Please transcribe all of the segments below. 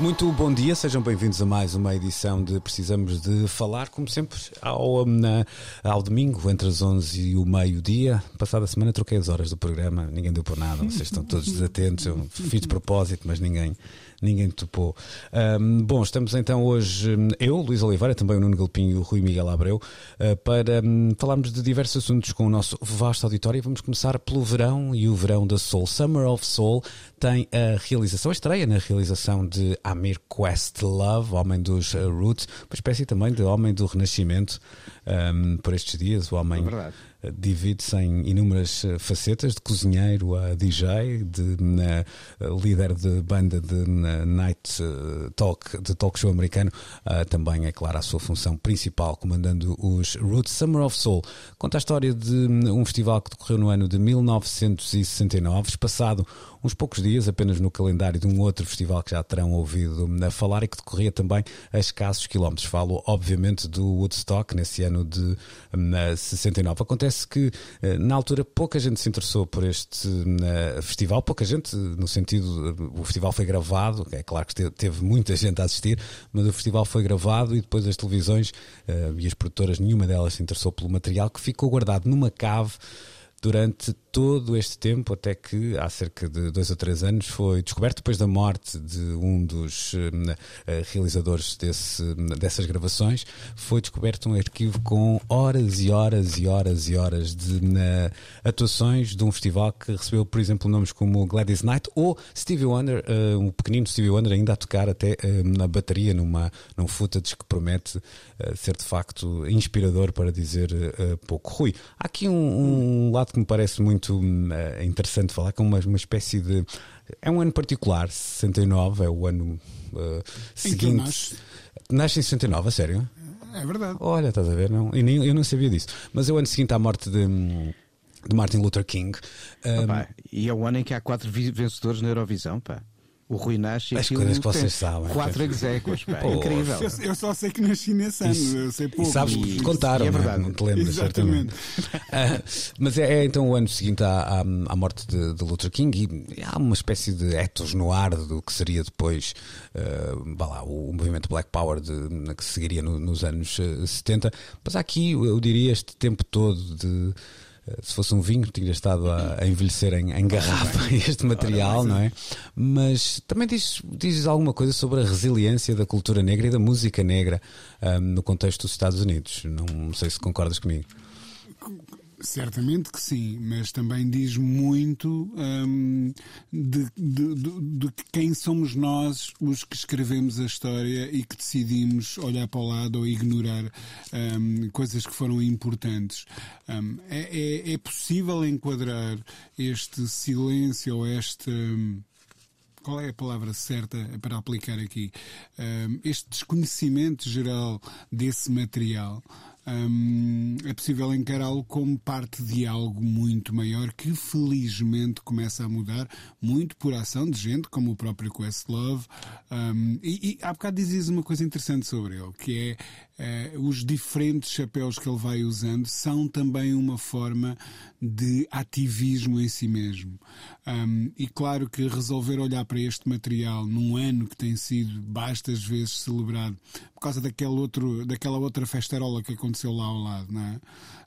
Muito bom dia, sejam bem-vindos a mais uma edição de Precisamos de Falar, como sempre, ao, na, ao domingo, entre as 11 e o meio-dia. Passada semana troquei as horas do programa, ninguém deu por nada, vocês estão todos desatentos, eu fiz de propósito, mas ninguém, ninguém topou. Um, bom, estamos então hoje, eu, Luís Oliveira, também o Nuno Galpinho e o Rui Miguel Abreu, uh, para um, falarmos de diversos assuntos com o nosso vasto auditório. Vamos começar pelo verão e o verão da Soul. Summer of Soul tem a realização, a estreia na realização de Amir Questlove, homem dos uh, Roots, uma espécie também de homem do Renascimento um, por estes dias. O homem verdade. uh, divide-se em inúmeras uh, facetas, de cozinheiro a DJ, de na, uh, líder de banda de na, night talk, de talk show americano, uh, também é claro a sua função principal, comandando os Roots. Summer of Soul conta a história de um festival que decorreu no ano de 1969, espaçado uns poucos dias apenas no calendário de um outro festival que já terão ouvido a falar e que decorria também a escassos quilómetros. Falo, obviamente, do Woodstock, nesse ano de hum, 69. Acontece que, eh, na altura, pouca gente se interessou por este hum, festival, pouca gente, no sentido, o festival foi gravado, é claro que te- teve muita gente a assistir, mas o festival foi gravado e depois as televisões eh, e as produtoras, nenhuma delas se interessou pelo material que ficou guardado numa cave durante todo este tempo, até que há cerca de dois ou três anos foi descoberto depois da morte de um dos hum, eh, realizadores desse, hum, dessas gravações, foi descoberto um arquivo com horas e horas e horas e horas de hum, eh, atuações de um festival que recebeu, por exemplo, nomes como Gladys Knight ou Stevie Wonder, eh, um pequenino Stevie Wonder ainda a tocar até na bateria numa, num footage que promete ser de facto inspirador para dizer pouco. Rui, há aqui um, um lado que me parece muito hum, eh, interessante falar, que é uma, uma espécie de. É um ano particular, 69, é o ano eh, seguinte. nasce. Nasce em 69, a sério? É verdade. Olha, estás a ver? Não, eu, nem, eu não sabia disso. Mas é o ano seguinte à morte de, hum, de Martin Luther King. Hum, Pá, e é o ano em que há quatro vencedores na Eurovisão, pá. O Rui nasce e As aquilo coisas que vocês sabem. Quatro pá. Pô, Incrível. Eu, eu só sei que nasci nesse ano, Isso. eu sei pouco. E sabes que E- te contaram, é não verdade. não te lembras, Exatamente. certamente. Ah, mas é, é então o ano seguinte à, à, à morte de, de Luther King e há uma espécie de ethos no ar do que seria depois ah, vá lá, o, movimento Black Power de, que seguiria no- nos anos ah, 70. Mas há aqui, eu diria, este tempo todo de. Ah, Se fosse um vinho, tinha estado a, a envelhecer em, em garrafa este material, não é? Mas também diz, diz alguma coisa sobre a resiliência da cultura negra e da música negra ah, no contexto dos Estados Unidos. Não sei se concordas comigo. Certamente que sim, mas também diz muito hum, de, de- de- de quem somos nós os que escrevemos a história e que decidimos olhar para o lado ou ignorar hum, coisas que foram importantes. Hum, é, é- é possível enquadrar este silêncio ou este. hum, qual é a palavra certa para aplicar aqui? Um, este desconhecimento geral desse material um, é possível encará-lo como parte de algo muito maior que felizmente começa a mudar, muito por ação de gente como o próprio Questlove. Um, e, e há bocado dizias uma coisa interessante sobre ele, que é eh, os diferentes chapéus que ele vai usando são também uma forma de ativismo em si mesmo. Um, e claro que resolver olhar para este material num ano que tem sido bastas vezes celebrado por causa daquele outro, daquela outra festarola que aconteceu lá ao lado, não é?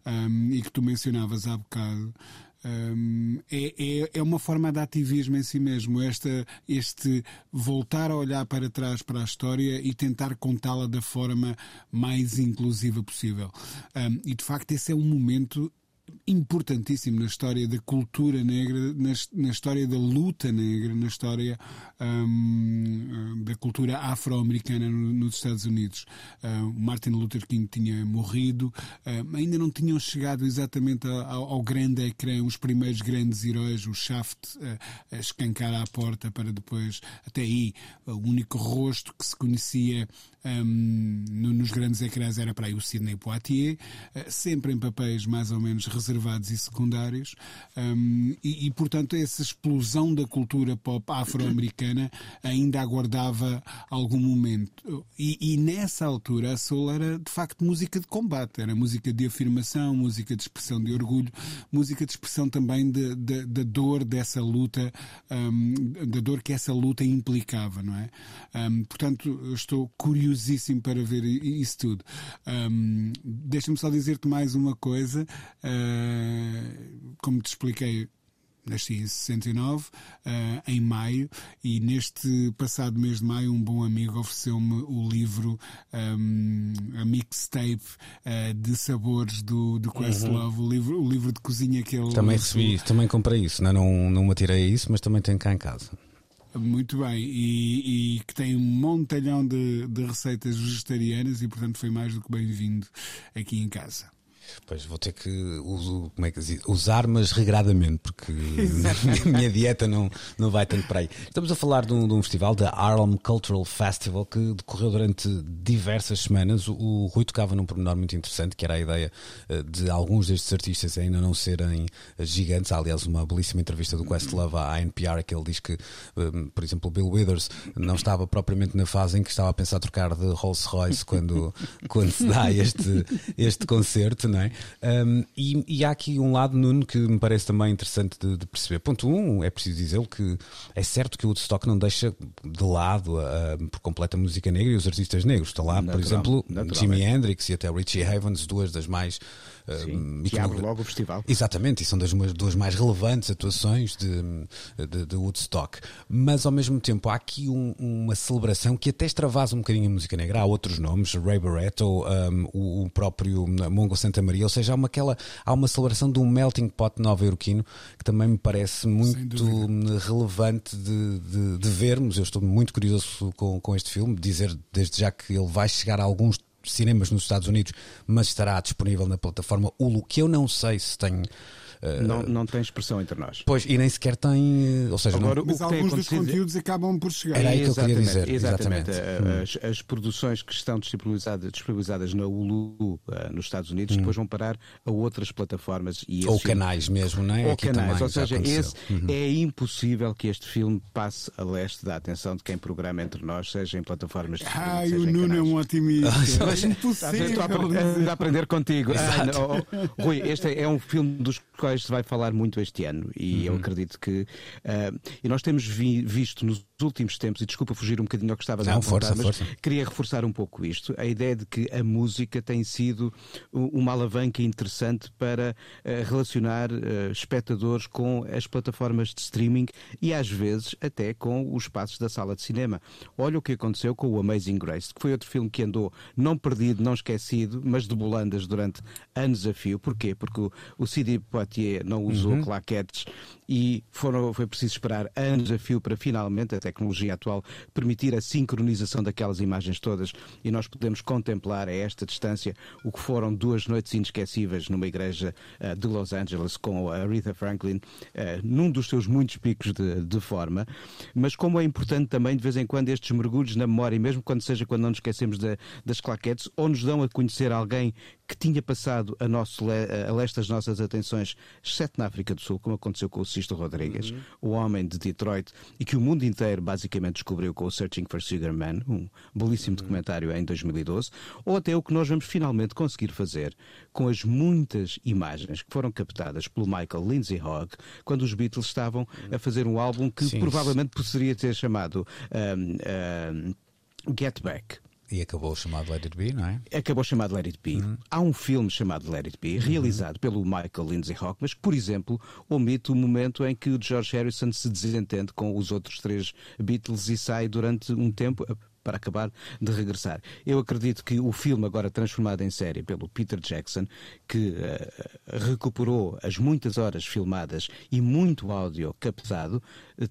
Um, e que tu mencionavas há bocado. Um, é, é, é uma forma de ativismo em si mesmo, esta, este voltar a olhar para trás para a história e tentar contá-la da forma mais inclusiva possível. Um, e de facto, esse é um momento importantíssimo na história da cultura negra, na, na história da luta negra, na história um, da cultura afro-americana no, nos Estados Unidos. Uh, Martin Luther King tinha morrido, uh, ainda não tinham chegado exatamente ao, ao, grande ecrã os primeiros grandes heróis, o Shaft uh, a escancar à porta para depois, até aí, o único rosto que se conhecia um, nos grandes ecrãs era para aí o Sidney Poitier, sempre em papéis mais ou menos reservados e secundários, um, e, e, portanto essa explosão da cultura pop afro-americana ainda aguardava algum momento. E, e, nessa altura a soul era de facto música de combate, era música de afirmação, música de expressão de orgulho, música de expressão também da dor dessa luta, um, da dor que essa luta implicava, não é? Um, portanto, estou curiosíssimo para ver isso tudo. Um, Deixa-me só dizer-te mais uma coisa. Uh, como te expliquei, nasci em 69, uh, em maio, e neste passado mês de maio, um bom amigo ofereceu-me o livro, um, a mixtape uh, de sabores do, do Questlove, uhum. o, livro, o livro de cozinha que ele. Também recebi, também comprei isso, não, é? não, não me atirei a isso, mas também tenho cá em casa. Muito bem, e, e, que tem um montalhão de, de receitas vegetarianas e, portanto, foi mais do que bem-vindo aqui em casa. Pois vou ter que uso, como é que diz, usar, mas regradamente, porque a minha dieta não, não vai tanto para aí. Estamos a falar de um, de um, festival, da Harlem Cultural Festival, que decorreu durante diversas semanas. O, o Rui tocava num pormenor muito interessante, que era a ideia eh, de alguns destes artistas ainda não serem gigantes. Há, aliás, uma belíssima entrevista do Questlove à NPR, que ele diz que, eh, por exemplo, o Bill Withers não estava propriamente na fase em que estava a pensar trocar de Rolls Royce quando, quando se dá este, este concerto, não é? Um, e, e, há aqui um lado, Nuno, que me parece também interessante de, de perceber. Ponto um, é preciso dizer que é certo que o Woodstock não deixa de lado uh, por completa música negra e os artistas negros. Está lá, Natural, por exemplo, Jimi Hendrix e até Richie Havens, duas das mais Sim, que abre logo o festival. Exatamente, e são das duas mais relevantes atuações de, de, de Woodstock. Mas ao mesmo tempo há aqui um, uma celebração que até extravasa um bocadinho a música negra. Há outros nomes, Ray Barretto, um, o, o, próprio Mongo Santa Maria, ou seja, há uma, aquela, há uma celebração de um melting pot nova-iorquino que também me parece muito relevante de, de, de vermos. Eu estou muito curioso com, com este filme, dizer desde já que ele vai chegar a alguns cinemas nos Estados Unidos, mas estará disponível na plataforma Hulu, que eu não sei se tem não, não tem expressão entre nós. Pois, e nem sequer tem. Ou seja, Agora, não... Mas alguns dos conteúdos acabam por chegar. Era aí que eu queria dizer. Exatamente. exatamente. As, as, produções que estão disponibilizadas, disponibilizadas na Hulu nos Estados Unidos hum. depois vão parar a outras plataformas. E ou canais filme... mesmo, não é? Ou Aqui canais. Ou seja, esse, uhum. é impossível que este filme passe a leste da atenção de quem programa entre nós, seja em plataformas de Ai, o Nuno é um otimista. é impossível. Estou a, aprender contigo. Ah, não, Rui, este é um filme dos quais se vai falar muito este ano e uhum. eu acredito que. Uh, e nós temos vi, visto nos últimos tempos, e desculpa fugir um bocadinho ao que estava a Não, força, mas força. queria reforçar um pouco isto, a ideia de que a música tem sido uma alavanca interessante para uh, relacionar uh, espectadores com as plataformas de streaming e às vezes até com os espaços da sala de cinema. Olha o que aconteceu com o Amazing Grace, que foi outro filme que andou não perdido, não esquecido, mas de bolandas durante anos a fio. Porquê? Porque o, o Poitier não usou uhum. claquetes e foram, foi preciso esperar anos a fio para finalmente a tecnologia atual permitir a sincronização daquelas imagens todas. E nós podemos contemplar a esta distância o que foram duas noites inesquecíveis numa igreja uh, de Los Angeles com a Aretha Franklin uh, num dos seus muitos picos de, de, forma, mas como é importante também de vez em quando estes mergulhos na memória, mesmo quando seja quando não nos esquecemos de, das claquetes, ou nos dão a conhecer alguém que tinha passado a, nosso, a leste das nossas atenções, exceto na África do Sul, como aconteceu com o Sisto Rodrigues, uhum. o homem de Detroit, e que o mundo inteiro basicamente descobriu com o Searching for Sugar Man, um belíssimo uhum. documentário em 2012, ou até o que nós vamos finalmente conseguir fazer com as muitas imagens que foram captadas pelo Michael Lindsay Hogg quando os Beatles estavam a fazer um álbum que Sim. provavelmente poderia ter chamado um, um, Get Back. E acabou chamado Let It Be, não é? Acabou chamado Let It Be. Uhum. Há um filme chamado Let It Be, realizado uhum. pelo Michael Lindsay Hawk, mas que, por exemplo, omite o momento em que o George Harrison se desentende com os outros três Beatles e sai durante um tempo, para acabar de regressar. Eu acredito que o filme, agora transformado em série pelo Peter Jackson, que uh, recuperou as muitas horas filmadas e muito áudio captado,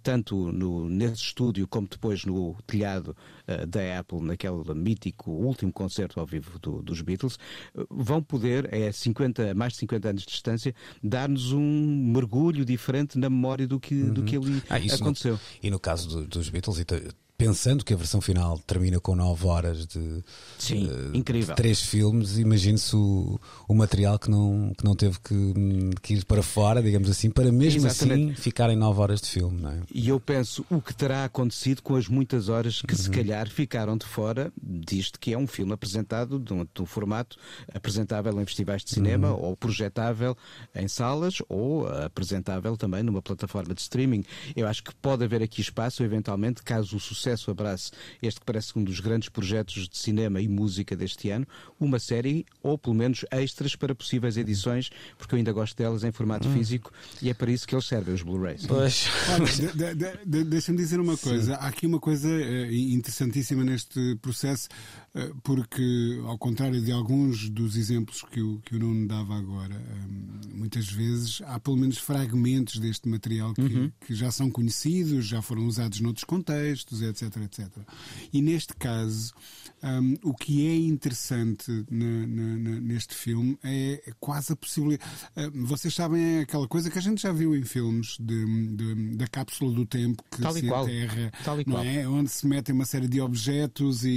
tanto no, nesse estúdio como depois no telhado uh, da Apple, naquele mítico último concerto ao vivo do, dos Beatles, uh, vão poder, é 50, mais de 50 anos de distância, dar-nos um mergulho diferente na memória do que, uhum. do que ali ah, aconteceu. No, e no caso do, dos Beatles, pensando que a versão final termina com 9 horas de, Sim, uh, incrível. três filmes, imagine-se o, o, material que não, que não teve que, que, ir para fora, digamos assim, para mesmo Exatamente. assim ficarem 9 horas de filme. É? E eu penso o que terá acontecido com as muitas horas que uhum. se calhar ficaram de fora disto que é um filme apresentado de um, de um formato apresentável em festivais de cinema uhum. ou projetável em salas ou apresentável também numa plataforma de streaming. Eu acho que pode haver aqui espaço, eventualmente, caso o sucesso sucesso abrace este que parece um dos grandes projetos de cinema e música deste ano, uma série ou pelo menos extras para possíveis edições, porque eu ainda gosto delas em formato hum. físico e é para isso que eles servem, os Blu-rays. Pois. de, de, de, Deixa-me dizer uma coisa. Sim. Há aqui uma coisa uh, interessantíssima neste processo, uh, porque, ao contrário de alguns dos exemplos que o, que o Nuno dava agora, um, muitas vezes há pelo menos fragmentos deste material que, uhum. que já são conhecidos, já foram usados noutros contextos, etc etc, etc. E neste caso, um, o que é interessante na, na, neste filme é quase a possibilidade. Uh, vocês sabem é aquela coisa que a gente já viu em filmes de, de, da cápsula do tempo que Tal se qual. enterra, Tal não é? Onde se metem uma série de objetos e.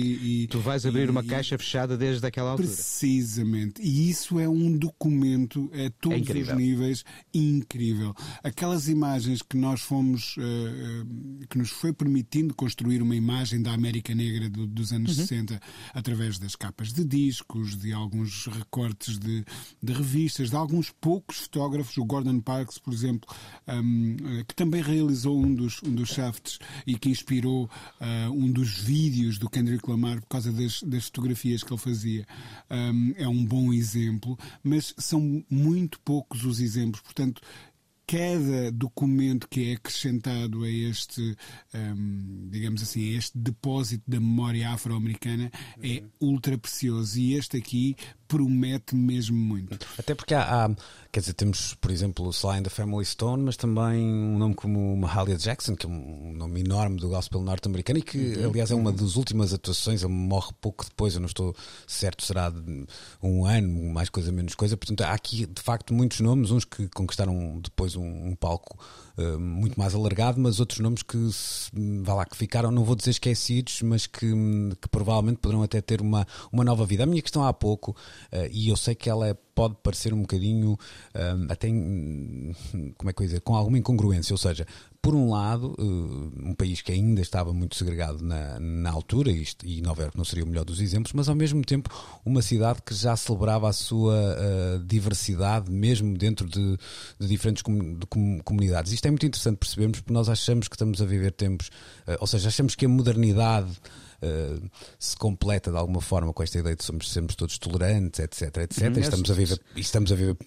e tu vais abrir e, uma caixa fechada desde aquela altura. Precisamente. E isso é um documento a todos é os níveis incrível. Aquelas imagens que nós fomos. Uh, que nos foi permitindo construir uma imagem da América Negra do, dos anos uhum. 60 através das capas de discos, de alguns recortes de, de, revistas, de alguns poucos fotógrafos, o Gordon Parks, por exemplo, um, que também realizou um dos, um dos shafts e que inspirou uh, um dos vídeos do Kendrick Lamar por causa das, das fotografias que ele fazia. Um, é um bom exemplo, mas são muito poucos os exemplos. Portanto, cada documento que é acrescentado a este, um, digamos assim, a este depósito da memória afro-americana é uhum. ultra precioso. E este aqui promete mesmo muito. Até porque há, há quer dizer, temos, por exemplo, o Sly and the Family Stone, mas também um nome como Mahalia Jackson, que é um nome enorme do gospel norte-americano e que, uhum. aliás, é uma das últimas atuações, ele morre pouco depois, eu não estou certo, será de um ano, mais coisa, menos coisa. Portanto, há aqui, de facto, muitos nomes, uns que conquistaram depois um, um palco uh, muito mais alargado, mas outros nomes que, vá lá, que ficaram, não vou dizer esquecidos, mas que, que provavelmente poderão até ter uma, uma nova vida. A minha questão há pouco Uh, e eu sei que ela é, pode parecer um bocadinho, uh, até, como é que dizer, com alguma incongruência. Ou seja, por um lado, uh, um país que ainda estava muito segregado na, na altura, isto, e Nova Iorque não seria o melhor dos exemplos, mas ao mesmo tempo uma cidade que já celebrava a sua diversidade, mesmo dentro de, de diferentes com, de com, comunidades. Isto é muito interessante percebermos, porque nós achamos que estamos a viver tempos, ou seja, achamos que a modernidade uh, se completa de alguma forma com esta ideia de somos, sermos todos tolerantes, etc, etc. Hum, estamos, a viver, estamos a viver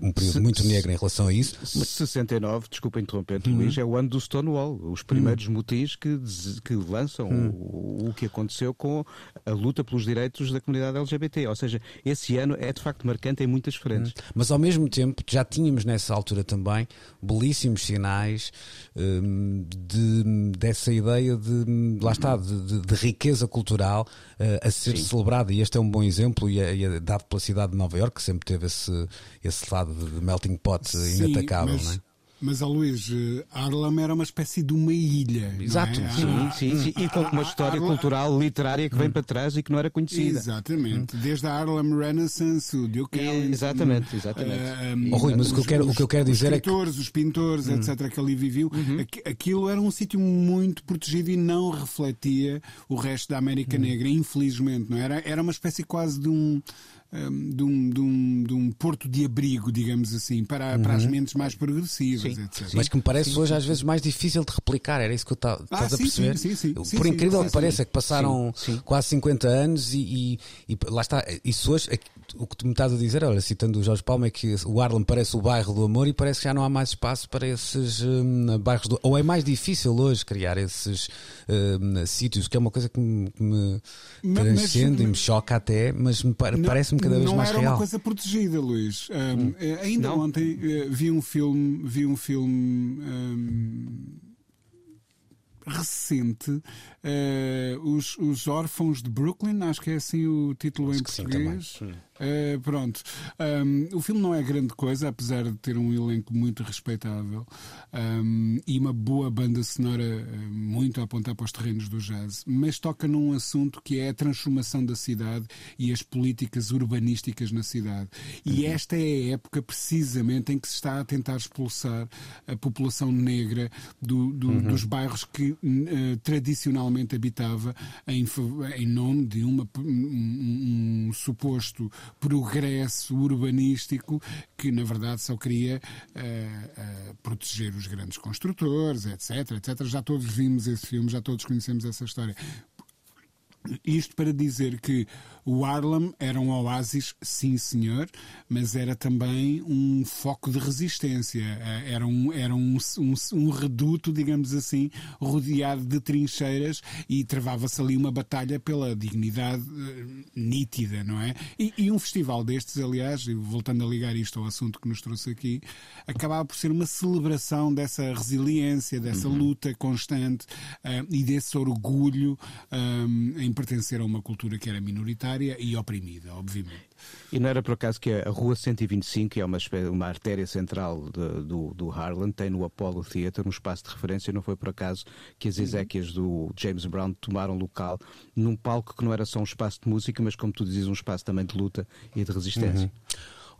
um período muito negro em relação a isso. 69, desculpa interromper, uhum. Luís, é o ano do Stonewall, os primeiros uhum. motis que, que lançam uhum. o, o, que aconteceu com a luta pelos direitos da comunidade LGBT. Ou seja, esse ano é de facto marcante em muitas frentes. Uhum. Mas ao mesmo tempo já tínhamos nessa altura também belíssimos sinais um, de, dessa ideia de, lá está, de, de riqueza cultural uh, a ser Sim. celebrada. E este é um bom exemplo, e é, e é dado pela cidade de Nova Iorque, que sempre teve esse, esse lado de melting pot Sim, inatacável, mas... não é? Mas, a Luís, Harlem era uma espécie de uma ilha. Exato, é? sim, ah, sim, sim, E com uma história Harlem... cultural, literária que vem hum. para trás e que não era conhecida. Exatamente. Hum. Desde a Harlem Renaissance, o Duke Ellington. Exatamente, exatamente. Uh, oh, Rui, mas o que eu quero, o que eu quero dizer é que. Os escritores, os pintores, hum. etc., que ali viviam, uhum. aquilo era um sítio muito protegido e não refletia o resto da América hum. Negra, infelizmente. Não era? Era uma espécie quase de um, de, um, de, um, de um porto de abrigo, digamos assim, para, para as mentes mais progressivas, Sim. etc. Mas que me parece hoje às vezes mais difícil de replicar, era isso que eu estava Ah, a sim, perceber. sim, sim, sim. Sim, Por sim, incrível sim, que sim. pareça, que passaram Sim, sim. quase 50 anos e, e- e lá está. Isso hoje, é o que tu me estás a dizer, olha, citando o Jorge Palma, é que o Harlem parece o bairro do amor e parece que já não há mais espaço para esses hum, bairros do. Ou é mais difícil hoje criar esses hum, sítios, que é uma coisa que me, que me Mas- transcende e me mas- choca até, mas me parece-me cada vez não mais era real. Hum. uma coisa protegida, Luís. Um, eh, ainda Não? ontem eh, vi um filme, vi um filme um, recente, eh, os, os Órfãos de Brooklyn, acho que é assim o título em que sim, português. Eh, pronto. Um, o filme não é grande coisa, apesar de ter um elenco muito respeitável um, e uma boa banda sonora eh, muito a apontar para os terrenos do jazz, mas toca num assunto que é a transformação da cidade e as políticas urbanísticas na cidade. E esta é a época precisamente em que se está a tentar expulsar a população negra do- do- dos bairros que tradicionalmente habitava em, em nome de uma, um, um- suposto progresso urbanístico que na verdade só queria eh, eh, proteger os grandes construtores, etc, etc. Já todos vimos esse filme, já todos conhecemos essa história. Isto para dizer que o Harlem era um oásis, sim senhor, mas era também um foco de resistência. Eh, Era um, era um, um, um reduto, digamos assim, rodeado de trincheiras e travava-se ali uma batalha pela dignidade eh, nítida, não é? E, e um festival destes, aliás, e voltando a ligar isto ao assunto que nos trouxe aqui, acabava por ser uma celebração dessa resiliência, dessa luta constante eh, e desse orgulho eh, em pertencer a uma cultura que era minoritária e oprimida, obviamente. E não era por acaso que a Rua 125, que é uma, uma artéria central de- do, do Harlem, tem no Apollo Theatre um espaço de referência. Não foi por acaso que as Ezequias do James Brown tomaram local num palco que não era só um espaço de música, mas, como tu dizes, um espaço também de luta e de resistência.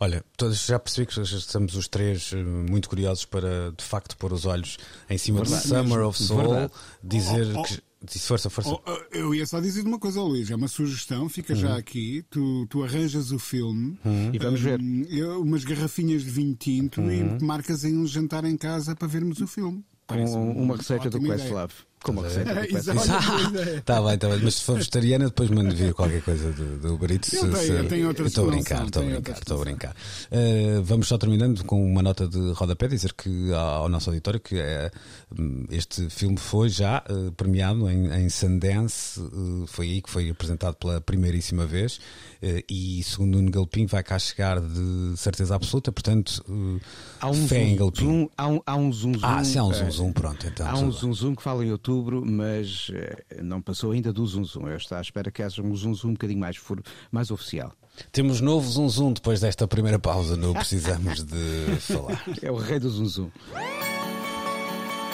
Olha, todos já percebi que estamos os três eh, muito curiosos para de facto pôr os olhos em cima Verdade. de Summer of Soul, Verdade. dizer Oh, oh, que. Diz, força, força. Oh, oh, eu ia só dizer uma coisa, Luís, é uma sugestão, fica já aqui, tu, tu arranjas o filme E vamos ver. hum, eu- umas garrafinhas de vinho tinto e marcas aí um jantar em casa para vermos o filme. Parece Com uma receita do ótima Questlove. Com uma receita do. Questlove. Exato. Olha, boa ideia. Está bem, está bem. Mas se for vegetariana, depois mando vir qualquer coisa do, do tem- se- outra Eu Estou a brincar, estou a brincar, estou a brincar. Eh, vamos só terminando com uma nota de rodapé, dizer que ao nosso auditório que eh, hum, este filme foi já eh, premiado em, em Sundance, eh, foi aí que foi apresentado pela primeiríssima vez e segundo o Galpim vai cá chegar de certeza absoluta, portanto Há um fé em zoom, Galpim. zoom- há um, há um zoom, Ah, se há um zoom zoom, pronto, então. Há um zoom zoom que fala em outubro, mas eh, não passou ainda do zoom zoom. Eu estou à espera que haja um zoom zoom um bocadinho mais, for- mais oficial. Temos novo zoom zoom depois desta primeira pausa, não precisamos de falar. É o rei do zoom zoom.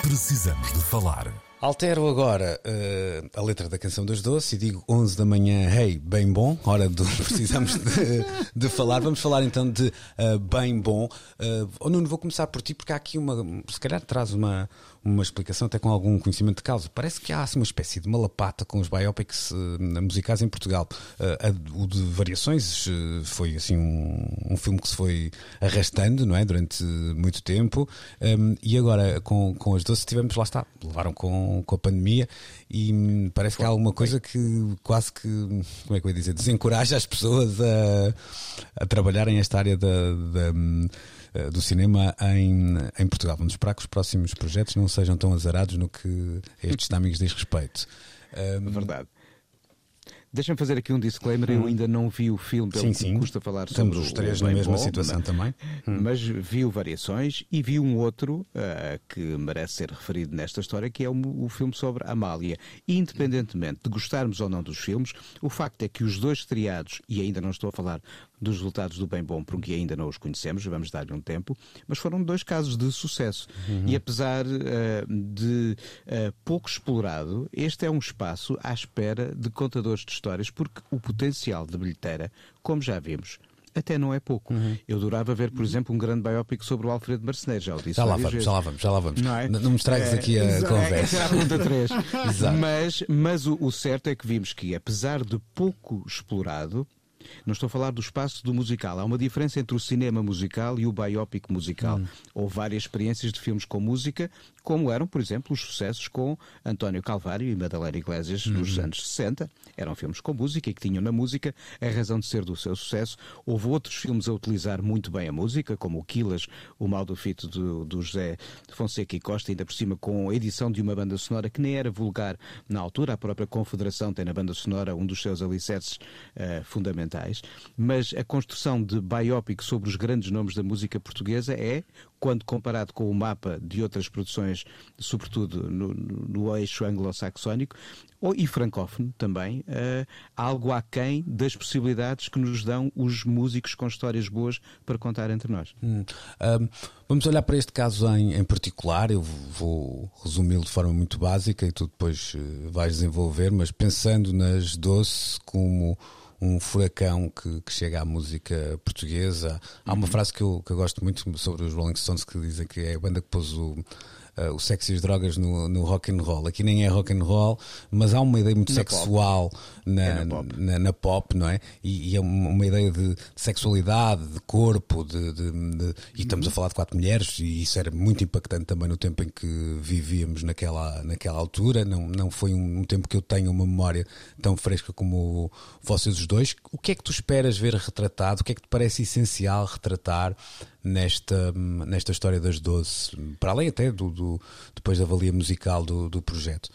Precisamos de falar. Altero agora eh, a letra da canção dos Doces e digo 11 da manhã, hey, bem bom, hora do precisamos de, de falar. Vamos falar então de eh, bem bom. Uh, oh, Nuno, vou começar por ti porque há aqui uma, se calhar traz uma, uma explicação até com algum conhecimento de causa. Parece que há assim, uma espécie de uma lapata com os biopics eh, musicais em Portugal. Eh, a- o de Variações eh, foi assim um, um filme que se foi arrastando, não é? Durante muito tempo. Um, e agora com, com as doces tivemos, lá está, levaram com, com a pandemia e hum, parece que há alguma coisa que quase que, como é que eu ia dizer, desencoraja as pessoas a, a trabalharem esta área da, da, hum, do cinema em, em Portugal. Vamos esperar que os próximos projetos não sejam tão azarados no que estes amigos diz respeito. Um, Verdade. Deixa-me fazer aqui um disclaimer. Eu ainda não vi o filme, pelo Sim, que sim. custa falar Estamos sobre os três na mesma Bom, situação mas- também. Mas viu variações e vi um outro ah, que merece ser referido nesta história, que é o, o filme sobre Amália. Independentemente de gostarmos ou não dos filmes, o facto é que os dois estreados, e ainda não estou a falar dos resultados do Bem Bom, porque ainda não os conhecemos, vamos dar-lhe um tempo, mas foram dois casos de sucesso. E apesar ah, de ah, pouco explorado, este é um espaço à espera de contadores de histórias, porque o potencial de bilheteira, como já vimos, até não é pouco. Eu adorava ver, por exemplo, um grande biopic sobre o Alfredo Marceneiro, já o disse Já lá vamos, vezes. já lá vamos, já lá vamos. Não, é? Não, me estragues É, aqui a exato, conversa. Essa é a pergunta 3. Exato. mas mas o, o certo é que vimos que, apesar de pouco explorado, Não estou a falar do espaço do musical. Há uma diferença entre o cinema musical e o biopic musical. Hum. Houve várias experiências de filmes com música, como eram, por exemplo, os sucessos com António Calvário e Madalena Iglesias uhum. nos anos 60. Eram filmes com música e que tinham na música a razão de ser do seu sucesso. Houve outros filmes a utilizar muito bem a música, como o Quilas, O Mal do Fito do, do José Fonseca e Costa, ainda por cima com a edição de uma banda sonora que nem era vulgar na altura. A própria Confederação tem na banda sonora um dos seus alicerces uh, fundamentais. Mas a construção de biopic sobre os grandes nomes da música portuguesa é quando comparado com o mapa de outras produções, sobretudo no, no eixo anglo-saxónico, ou, e francófono também, uh, algo aquém das possibilidades que nos dão os músicos com histórias boas para contar entre nós. Hum. Um, vamos olhar para este caso em, em particular, eu vou resumi-lo de forma muito básica e tu depois uh, vais desenvolver, mas pensando nas Doce como um furacão que, que, chega à música portuguesa. Há uma uhum. frase que eu, que eu gosto muito sobre os Rolling Stones que dizem que é a banda que pôs o uh, o sexo e as drogas no, no rock and roll. Aqui nem é rock and roll, mas há uma ideia muito na sexual na, é na, pop. Na, na, pop. não é? E, e é uma, uma, ideia de, de, sexualidade, de corpo, de, de, de e estamos a falar de quatro mulheres, e isso era muito impactante também no tempo em que vivíamos naquela, naquela altura. Não, não foi um, um tempo que eu tenho uma memória tão fresca como vocês os dois. O que é que tu esperas ver retratado? O que é que te parece essencial retratar nesta, nesta história das 12, para além até do, do depois da avalia musical do, do projeto?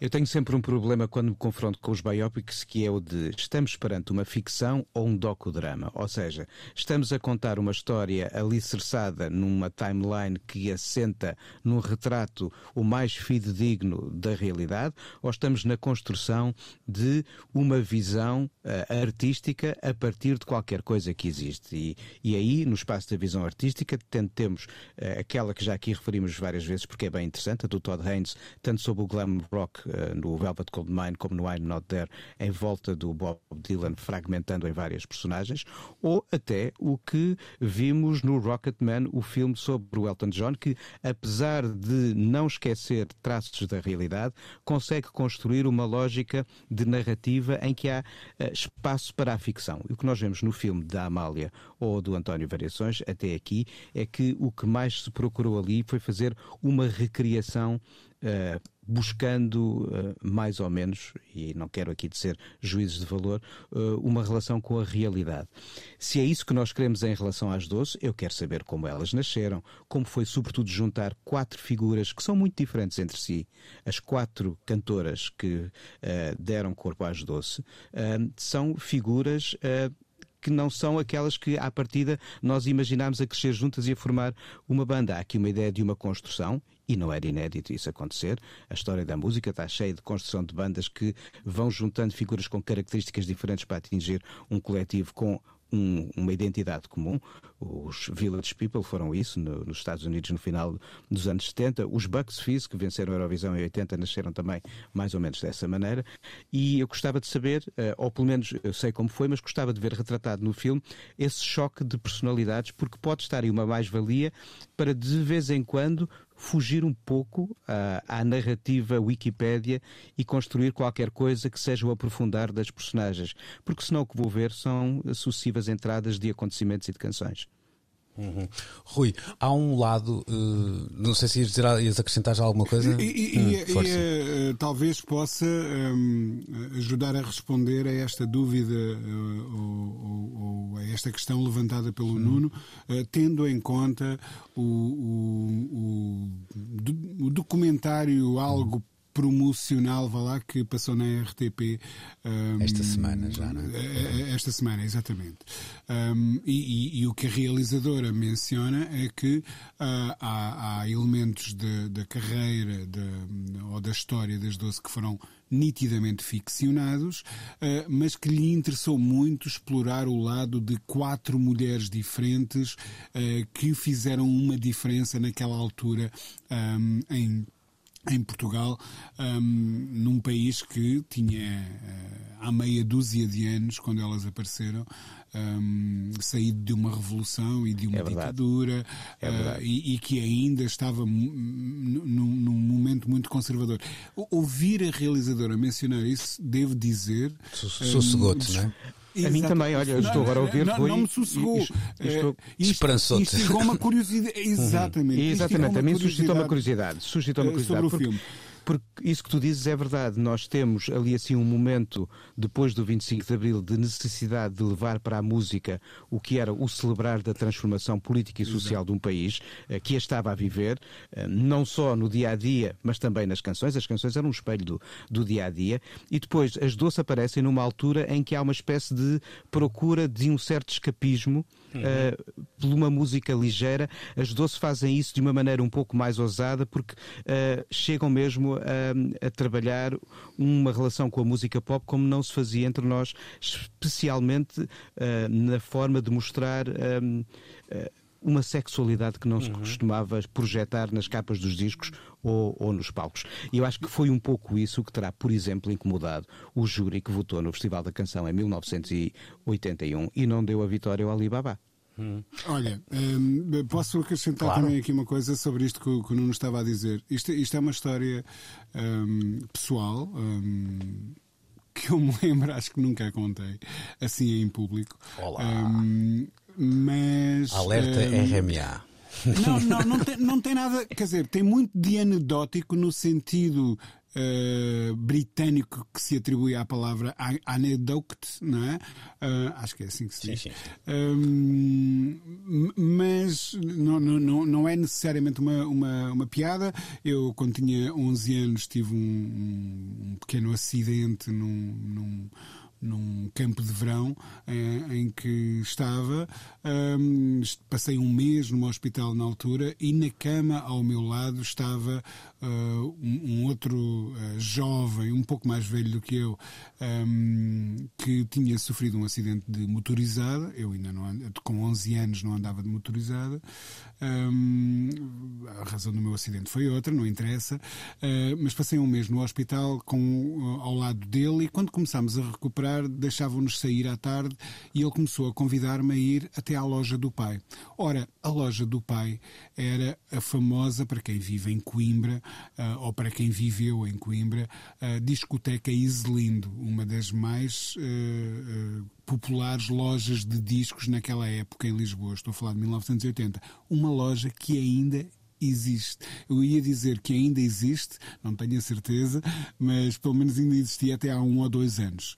Eu tenho sempre um problema quando me confronto com os biopics, que é o de estamos perante uma ficção ou um docudrama. Ou seja, estamos a contar uma história alicerçada numa timeline que assenta num retrato o mais fidedigno da realidade, ou estamos na construção de uma visão uh, artística a partir de qualquer coisa que existe. E, e aí, no espaço da visão artística, temos uh, aquela que já aqui referimos várias vezes, porque é bem interessante, a do Todd Haynes, tanto sobre o glam rock uh, no Velvet Goldmine como no I'm Not There, em volta do Bob Dylan, fragmentando em várias personagens, ou até o que vimos no Rocketman, o filme sobre o Elton John, que, apesar de não esquecer traços da realidade, consegue construir uma lógica de narrativa em que há uh, espaço para a ficção. E o que nós vemos no filme da Amália ou do António Variações, até aqui, é que o que mais se procurou ali foi fazer uma recriação Uh, buscando uh, mais ou menos, e não quero aqui dizer juízes de valor, uh, uma relação com a realidade. Se é isso que nós queremos em relação às doces, eu quero saber como elas nasceram, como foi sobretudo juntar quatro figuras que são muito diferentes entre si. As quatro cantoras que uh, deram corpo às doce são figuras que não são aquelas que, à partida, nós imaginámos a crescer juntas e a formar uma banda. Há aqui uma ideia de uma construção, e não era inédito isso acontecer. A história da música está cheia de construção de bandas que vão juntando figuras com características diferentes para atingir um coletivo com um, uma identidade comum. Os Village People foram isso no, nos Estados Unidos no final dos anos 70. Os Bucks Fizz, que venceram a Eurovisão em 80, nasceram também mais ou menos dessa maneira. E eu gostava de saber, uh, ou pelo menos eu sei como foi, mas gostava de ver retratado no filme esse choque de personalidades, porque pode estar aí uma mais-valia para de vez em quando fugir um pouco uh, à narrativa Wikipédia e construir qualquer coisa que seja o aprofundar das personagens, porque senão o que vou ver são sucessivas entradas de acontecimentos e de canções. Uhum. Rui, há um lado, uh, não sei se ias, dizer, ias acrescentar já alguma coisa. E, hum, e, e uh, talvez possa um, ajudar a responder a esta dúvida uh, ou, ou, a esta questão levantada pelo hum. Nuno, tendo em conta o, o, o, o documentário algo promocional, vá lá, que passou na RTP. Um, esta semana já, não é? Eh, eh, esta semana, exatamente. Um, e, e, e, o que a realizadora menciona é que uh, há, há, elementos da carreira de, ou da história das Doze que foram nitidamente ficcionados, uh, mas que lhe interessou muito explorar o lado de quatro mulheres diferentes uh, que fizeram uma diferença naquela altura um, em em Portugal, um, num país que tinha uh, há meia dúzia de anos, quando elas apareceram, um, saído de uma revolução e de uma é ditadura é uh, e, e, que ainda estava num momento muito conservador. Ouvir a realizadora mencionar isso, devo dizer. Sossegou-te, um, não é? A mim também, olha, eu estou agora a ouvir. Não, Rui, não me sossegou. isto- isto- Eh, Esperançou-te. Instigou uma curiosidade. Exatamente. Exatamente, a mim suscitou uma curiosidade. Suscitou uma curiosidade. sobre o porque, filme. Porque isso que tu dizes é verdade. Nós temos ali assim um momento, depois do 25 de Abril, de necessidade de levar para a música o que era o celebrar da transformação política e social de um país eh, que a estava a viver, eh, não só no dia a dia, mas também nas canções. As canções eram um espelho do, do dia a dia. E depois as doces aparecem numa altura em que há uma espécie de procura de um certo escapismo eh, por uma música ligeira. As doces fazem isso de uma maneira um pouco mais ousada porque eh, chegam mesmo a, a trabalhar uma relação com a música pop como não se fazia entre nós, especialmente eh, na forma de mostrar. eh, uma sexualidade que não se costumava projetar nas capas dos discos ou, ou nos palcos. E eu acho que foi um pouco isso que terá, por exemplo, incomodado o júri que votou no Festival da Canção em 1981 e não deu a vitória ao Alibaba. Olha, hum, posso acrescentar Claro. também aqui uma coisa sobre isto que, o- que o Nuno estava a dizer. Isto, isto é uma história hum, pessoal. hum, que eu me lembro, acho que nunca a contei assim em público. Olá. Mas. Alerta hum, RMA. Não, não, não tem, não tem nada. Quer dizer, tem muito de anedótico no sentido eh, britânico que se atribui à palavra anecdote, não é? Eh, acho que é assim que se diz. Sim, sim. Hum, mas não, não, não, é necessariamente uma, uma, uma piada. Eu, quando tinha 11 anos, tive um, um- um pequeno acidente num, num, num campo de verão eh, em que estava. Est- passei um mês num hospital na altura e na cama ao meu lado estava ah, um, um outro ah, jovem, um pouco mais velho do que eu, hum, que tinha sofrido um acidente de motorizada. Eu ainda não com 11 anos não andava de motorizada. Hum, a razão do meu acidente foi outra, não interessa. Ah, mas passei um mês no hospital com, ao lado dele e quando começámos a recuperar, deixavam-nos sair à tarde e ele começou a convidar-me a ir até à loja do pai. Ora, a loja do pai era a famosa, para quem vive em Coimbra, ah, ou para quem viveu em Coimbra, a discoteca Islindo, uma das mais ah, ah, populares lojas de discos naquela época em Lisboa. Estou a falar de 1980. Uma loja que ainda existe. Eu ia dizer que ainda existe, não tenho a certeza, mas pelo menos ainda existia até há um ou dois anos.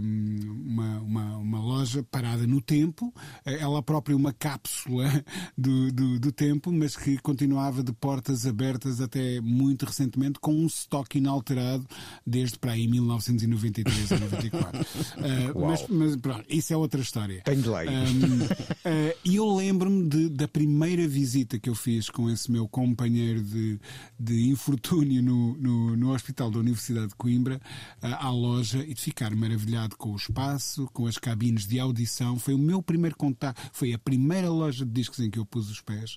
Uma, uma, uma loja parada no tempo, eh, ela própria uma cápsula do, do, do tempo, mas que continuava de portas abertas até muito recentemente, com um estoque inalterado desde para aí 1993 ou 94. Eh, mas, mas pronto, isso é outra história. Tenho de lei. Uh, E eu lembro-me da primeira visita que eu fiz com esse meu companheiro de, de infortúnio no, no, no Hospital da Universidade de Coimbra uh, à loja e de ficar maravilhado com o espaço, com as cabines de audição. Foi o meu primeiro contato, foi a primeira loja de discos em que eu pus os pés.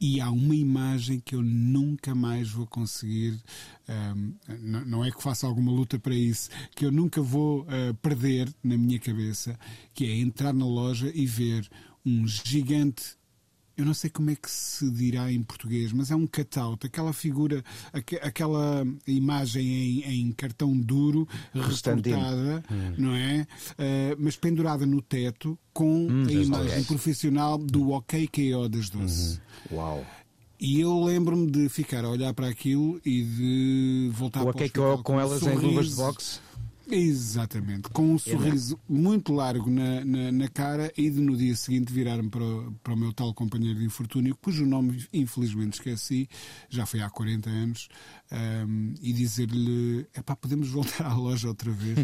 E há uma imagem que eu nunca mais vou conseguir, um, n- não é que faça alguma luta para isso, que eu nunca vou uh, perder na minha cabeça, que é entrar na loja e ver um gigante eu não sei como é que se dirá em português, mas é um cutout, aquela figura, aque- aquela imagem em, em cartão duro, recortada, não é? Eh, mas pendurada no teto com a imagem profissional do OKKO das doces. Uau! E eu lembro-me de ficar a olhar para aquilo e de voltar O para ok hospital com, com um elas em luvas de sorriso. boxe. Exatamente, com um sorriso muito largo na, na, na cara e de no dia seguinte virar-me para, o- para o meu tal companheiro de infortúnio, cujo nome infelizmente esqueci, já foi há 40 anos, ahm, e dizer-lhe: é pá, podemos voltar à loja outra vez,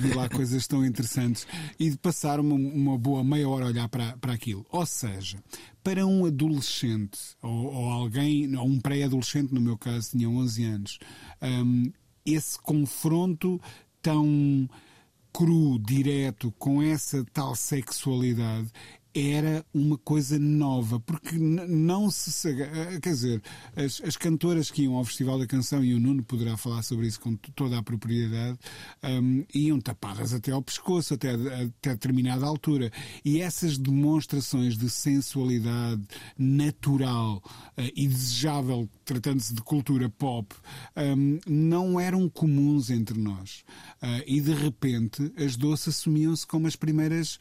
vi lá coisas tão interessantes, e de passar uma, uma boa meia hora a olhar para, para aquilo. Ou seja, para um adolescente, ou, ou alguém, ou um pré-adolescente, no meu caso, tinha 11 anos, ahm, esse confronto tão cru, direto, com essa tal sexualidade, era uma coisa nova, porque não se. Eh, quer dizer, as, as, cantoras que iam ao Festival da Canção, e o Nuno poderá falar sobre isso com toda a propriedade, um, iam tapadas até ao pescoço, até, até determinada altura. E essas demonstrações de sensualidade natural uh, e desejável, tratando-se de cultura pop, um, não eram comuns entre nós. Uh, e de repente as doces assumiam-se como as primeiras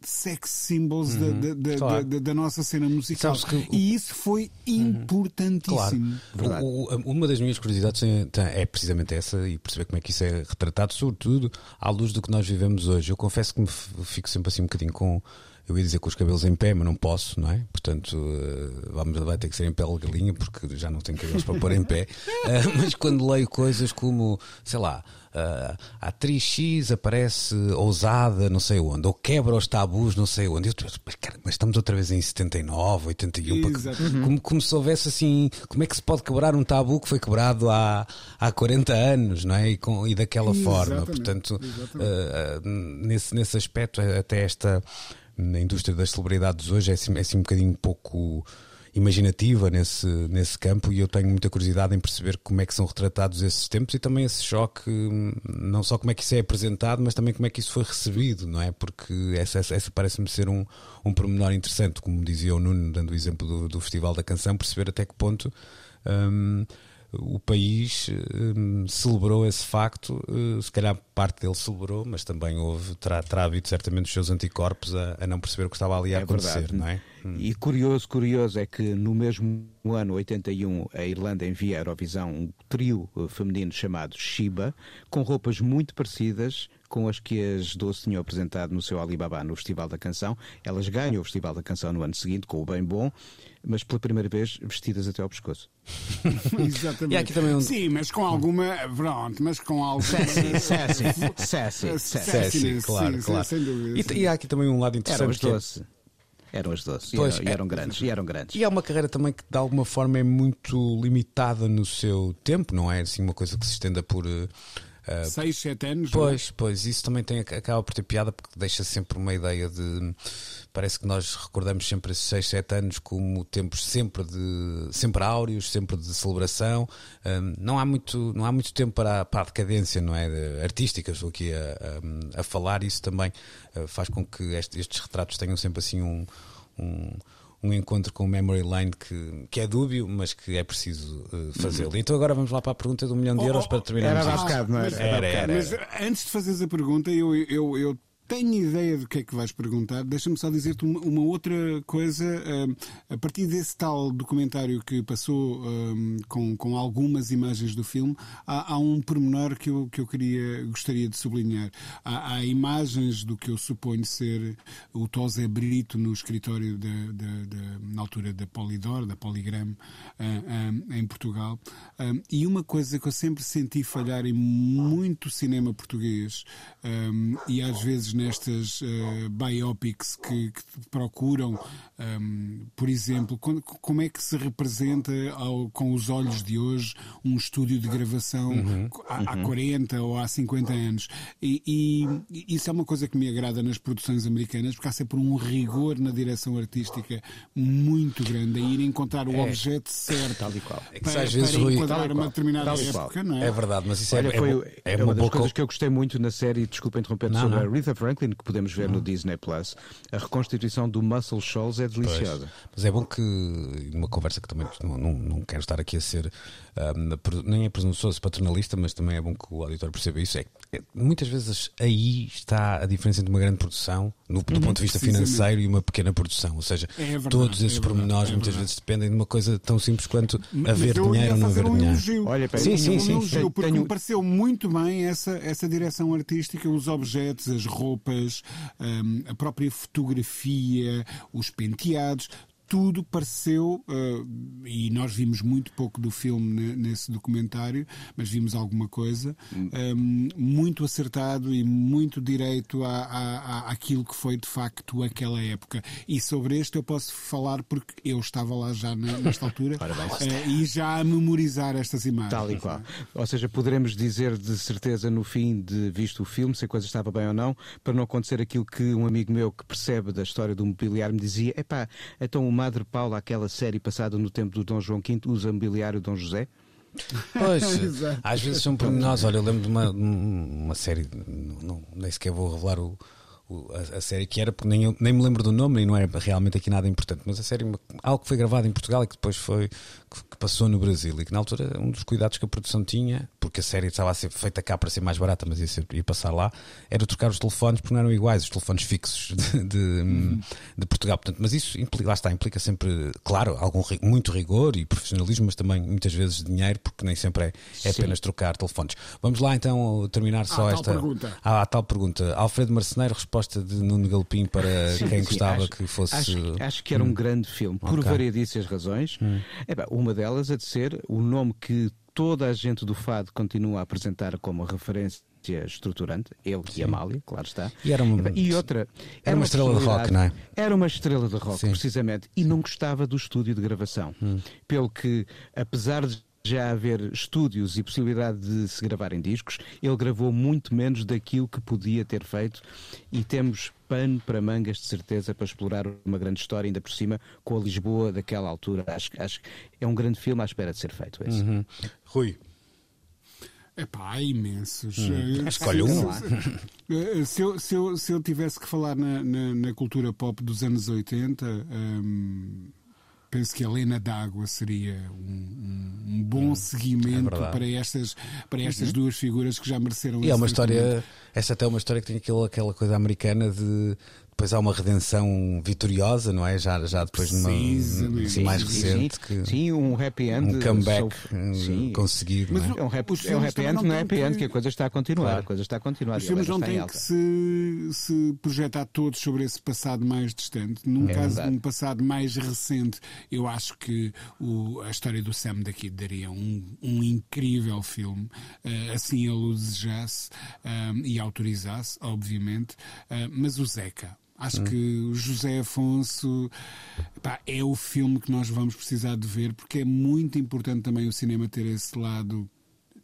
sex symbols uhum, da, da, claro. da, da, nossa cena musical. Que... E isso foi uhum. importantíssimo. Claro. O, uma das minhas curiosidades é precisamente essa e perceber como é que isso é retratado, sobretudo à luz do que nós vivemos hoje. Eu confesso que me fico sempre assim um bocadinho com eu ia dizer com os cabelos em pé, mas não posso, não é? Portanto, uh, vamos, vai ter que ser em pele de galinha, porque já não tenho cabelos para pôr em pé. Uh, mas quando leio coisas como, sei lá, uh, a atriz X aparece ousada não sei onde, ou quebra os tabus não sei onde. Eu, mas, cara, mas estamos outra vez em 79, 81, porque, uhum. como, como se houvesse assim, como é que se pode quebrar um tabu que foi quebrado há, há 40 anos, não é? E, com, e daquela Exatamente. forma. Portanto, nesse, nesse aspecto, até esta na indústria das celebridades hoje é assim, é assim um bocadinho pouco imaginativa nesse, nesse campo e eu tenho muita curiosidade em perceber como é que são retratados esses tempos e também esse choque, não só como é que isso é apresentado, mas também como é que isso foi recebido, não é? Porque essa, essa, essa parece-me ser um, um pormenor interessante, como dizia o Nuno, dando o exemplo do, do Festival da Canção, perceber até que ponto. Hum, o país um, celebrou esse facto, uh, se calhar parte dele celebrou, mas também houve, terá, terá havido certamente os seus anticorpos a, a, não perceber o que estava ali a é acontecer, verdade. não é? Hum. E curioso, curioso é que no mesmo ano 81 a Irlanda envia à Eurovisão um trio uh, feminino chamado Shiba, com roupas muito parecidas com as que as Doce tinham apresentado no seu Alibaba no Festival da Canção. Elas ganham o Festival da Canção no ano seguinte, com o Bem Bom, mas pela primeira vez vestidas até ao pescoço. Exatamente. E aqui também um... Sim, mas com alguma. Pronto, mas com algo. Sassy, sassy, sassy, sassy. Claro, claro. Sem dúvida. E, e há aqui também um lado interessante. Eram as Doce. Eram as doces pois, e, eram, e eram é, grandes, e eram grandes. E é uma carreira também que de alguma forma é muito limitada no seu tempo, não é assim uma coisa que se estenda por uh, Seis, sete anos. Pois, pois, isso também tem, acaba por ter piada porque deixa sempre uma ideia de. Parece que nós recordamos sempre esses 6, 7 anos como tempos sempre de sempre áureos, sempre de celebração. Um, não, há muito, não há muito tempo para, para a decadência, não é? De, artística, estou aqui a, a, a falar. Isso também uh, faz com que estes, estes retratos tenham sempre assim um, um um encontro com o Memory Lane que, que é dúbio, mas que é preciso uh, fazê-lo. Então agora vamos lá para a pergunta do milhão de euros oh, para terminar. Era bocado, não era? Era, era, era, Mas antes de fazeres a pergunta, eu, eu, eu tenho ideia do que é que vais perguntar. Deixa-me só dizer-te uma, uma, outra coisa. a partir desse tal documentário que passou com, com algumas imagens do filme, há, há, um pormenor que eu, que eu queria, gostaria de sublinhar. Há, há imagens do que eu suponho ser o Tosé Brito no escritório de, na altura da Polidor, da Poligram, em Portugal. e uma coisa que eu sempre senti falhar em muito cinema português, e às vezes nestas uh, biopics que, que procuram, um, ehm, por exemplo, como, como, é que se representa ao, com os olhos de hoje um estúdio de gravação uhum, há, uhum. há 40 ou há 50 anos. E, e, isso é uma coisa que me agrada nas produções americanas, porque há sempre um rigor na direção artística muito grande, a ir encontrar o é, objeto certo tal e qual. É que para, às vezes para enquadrar uma determinada época, não é? É verdade, mas isso é Olha, é, foi, é, é, uma, das coisas que eu gostei muito na série, desculpa interromper, sobre não. a Aretha Franklin, que podemos ver no Disney Plus, a reconstituição do Muscle Shoals é deliciosa. Pois. Mas é bom que, numa conversa que também não, não, não quero estar aqui a ser um, nem é presunçoso paternalista, mas também é bom que o auditor perceba isso. É, é, muitas vezes aí está a diferença entre uma grande produção, no, do uhum, ponto de vista financeiro, e uma pequena produção. Ou seja, é verdade, todos esses é pormenores é muitas vezes dependem de uma coisa tão simples quanto mas haver dinheiro ou não haver um dinheiro. Elogio. Olha, sim, sim, sim, um elogio, porque tenho... me pareceu muito bem essa, essa direção artística, os objetos, as roupas, um, a própria fotografia, os penteados tudo pareceu, uh, e nós vimos muito pouco do filme nesse documentário, mas vimos alguma coisa, um, muito acertado e muito direito à, à, àquilo que foi de facto aquela época. E sobre este eu posso falar porque eu estava lá já nesta altura uh, e já a memorizar estas imagens. Tal e qual. Ou seja, poderemos dizer de certeza no fim de visto o filme se a coisa estava bem ou não, para não acontecer aquilo que um amigo meu que percebe da história do mobiliário me dizia: epá, então o Madre Paula, aquela série passada no tempo do Dom João V, usa mobiliário Dom José? Pois, às vezes são pormenores. Olha, eu lembro de uma, uma série, não, nem sequer vou revelar o, a, a, série que era, porque nem, eu, nem me lembro do nome, nem não é realmente aqui nada importante, mas a série, algo que foi gravado em Portugal e que depois foi, que, passou no Brasil e que na altura um dos cuidados que a produção tinha, porque a série estava a ser feita cá para ser mais barata, mas ia, ser, ia passar lá, era trocar os telefones porque não eram iguais, os telefones fixos de, de, uhum. de Portugal. Portanto, mas isso implica, lá está, implica sempre, claro, algum muito rigor e profissionalismo, mas também muitas vezes dinheiro, porque nem sempre é, é apenas trocar telefones. Vamos lá então terminar só ah, esta. Tal pergunta. Ah, a tal pergunta. Alfredo Marceneiro, resposta resposta de Nuno Galpim para sim, quem sim, gostava acho, que fosse. Acho, acho, que era um hum. grande filme, por okay. variedíssimas razões. Hum. É, bem, uma delas a de ser o nome que toda a gente do Fado continua a apresentar como referência estruturante, ele Sim. e Amália, claro está. E, era uma, e outra. Era, era uma, uma estrela de rock, não é? Era uma estrela de rock, Sim. precisamente, e não gostava do estúdio de gravação. Hum. Pelo que, apesar de já haver estúdios e possibilidade de se gravar em discos, ele gravou muito menos daquilo que podia ter feito e temos pano para mangas de certeza para explorar uma grande história, ainda por cima com a Lisboa daquela altura. Acho, acho que é um grande filme à espera de ser feito. Esse. Uhum. Rui. É pá, há imensos. Hum. Escolhe um. Eh, se eu, se, eu, se eu tivesse que falar na, na, na cultura pop dos anos 80, hum, penso que a Helena d'Água seria um, um bom hum, seguimento é para estas, para estas uhum. duas figuras que já mereceram E é uma história, essa até é uma história que tem aquela, aquela coisa americana de depois há uma redenção vitoriosa, não é? Já, já depois numa sim, mais recente. Sim, que, sim, um happy end. Um comeback eh, sim. conseguido. Mas é? é? um happy, é um happy end, não é happy end, que... que a coisa está a continuar. Claro. A coisa está a continuar. Os filmes não têm que se, se projetar todos sobre esse passado mais distante. Num é caso verdade. de um passado mais recente, eu acho que o, a história do Sam daqui daria um, um incrível filme. Uh, assim ele o desejasse uh, e autorizasse, obviamente. Uh, mas o Zeca Acho hum. que o José Afonso pá, é o filme que nós vamos precisar de ver, porque é muito importante também o cinema ter esse lado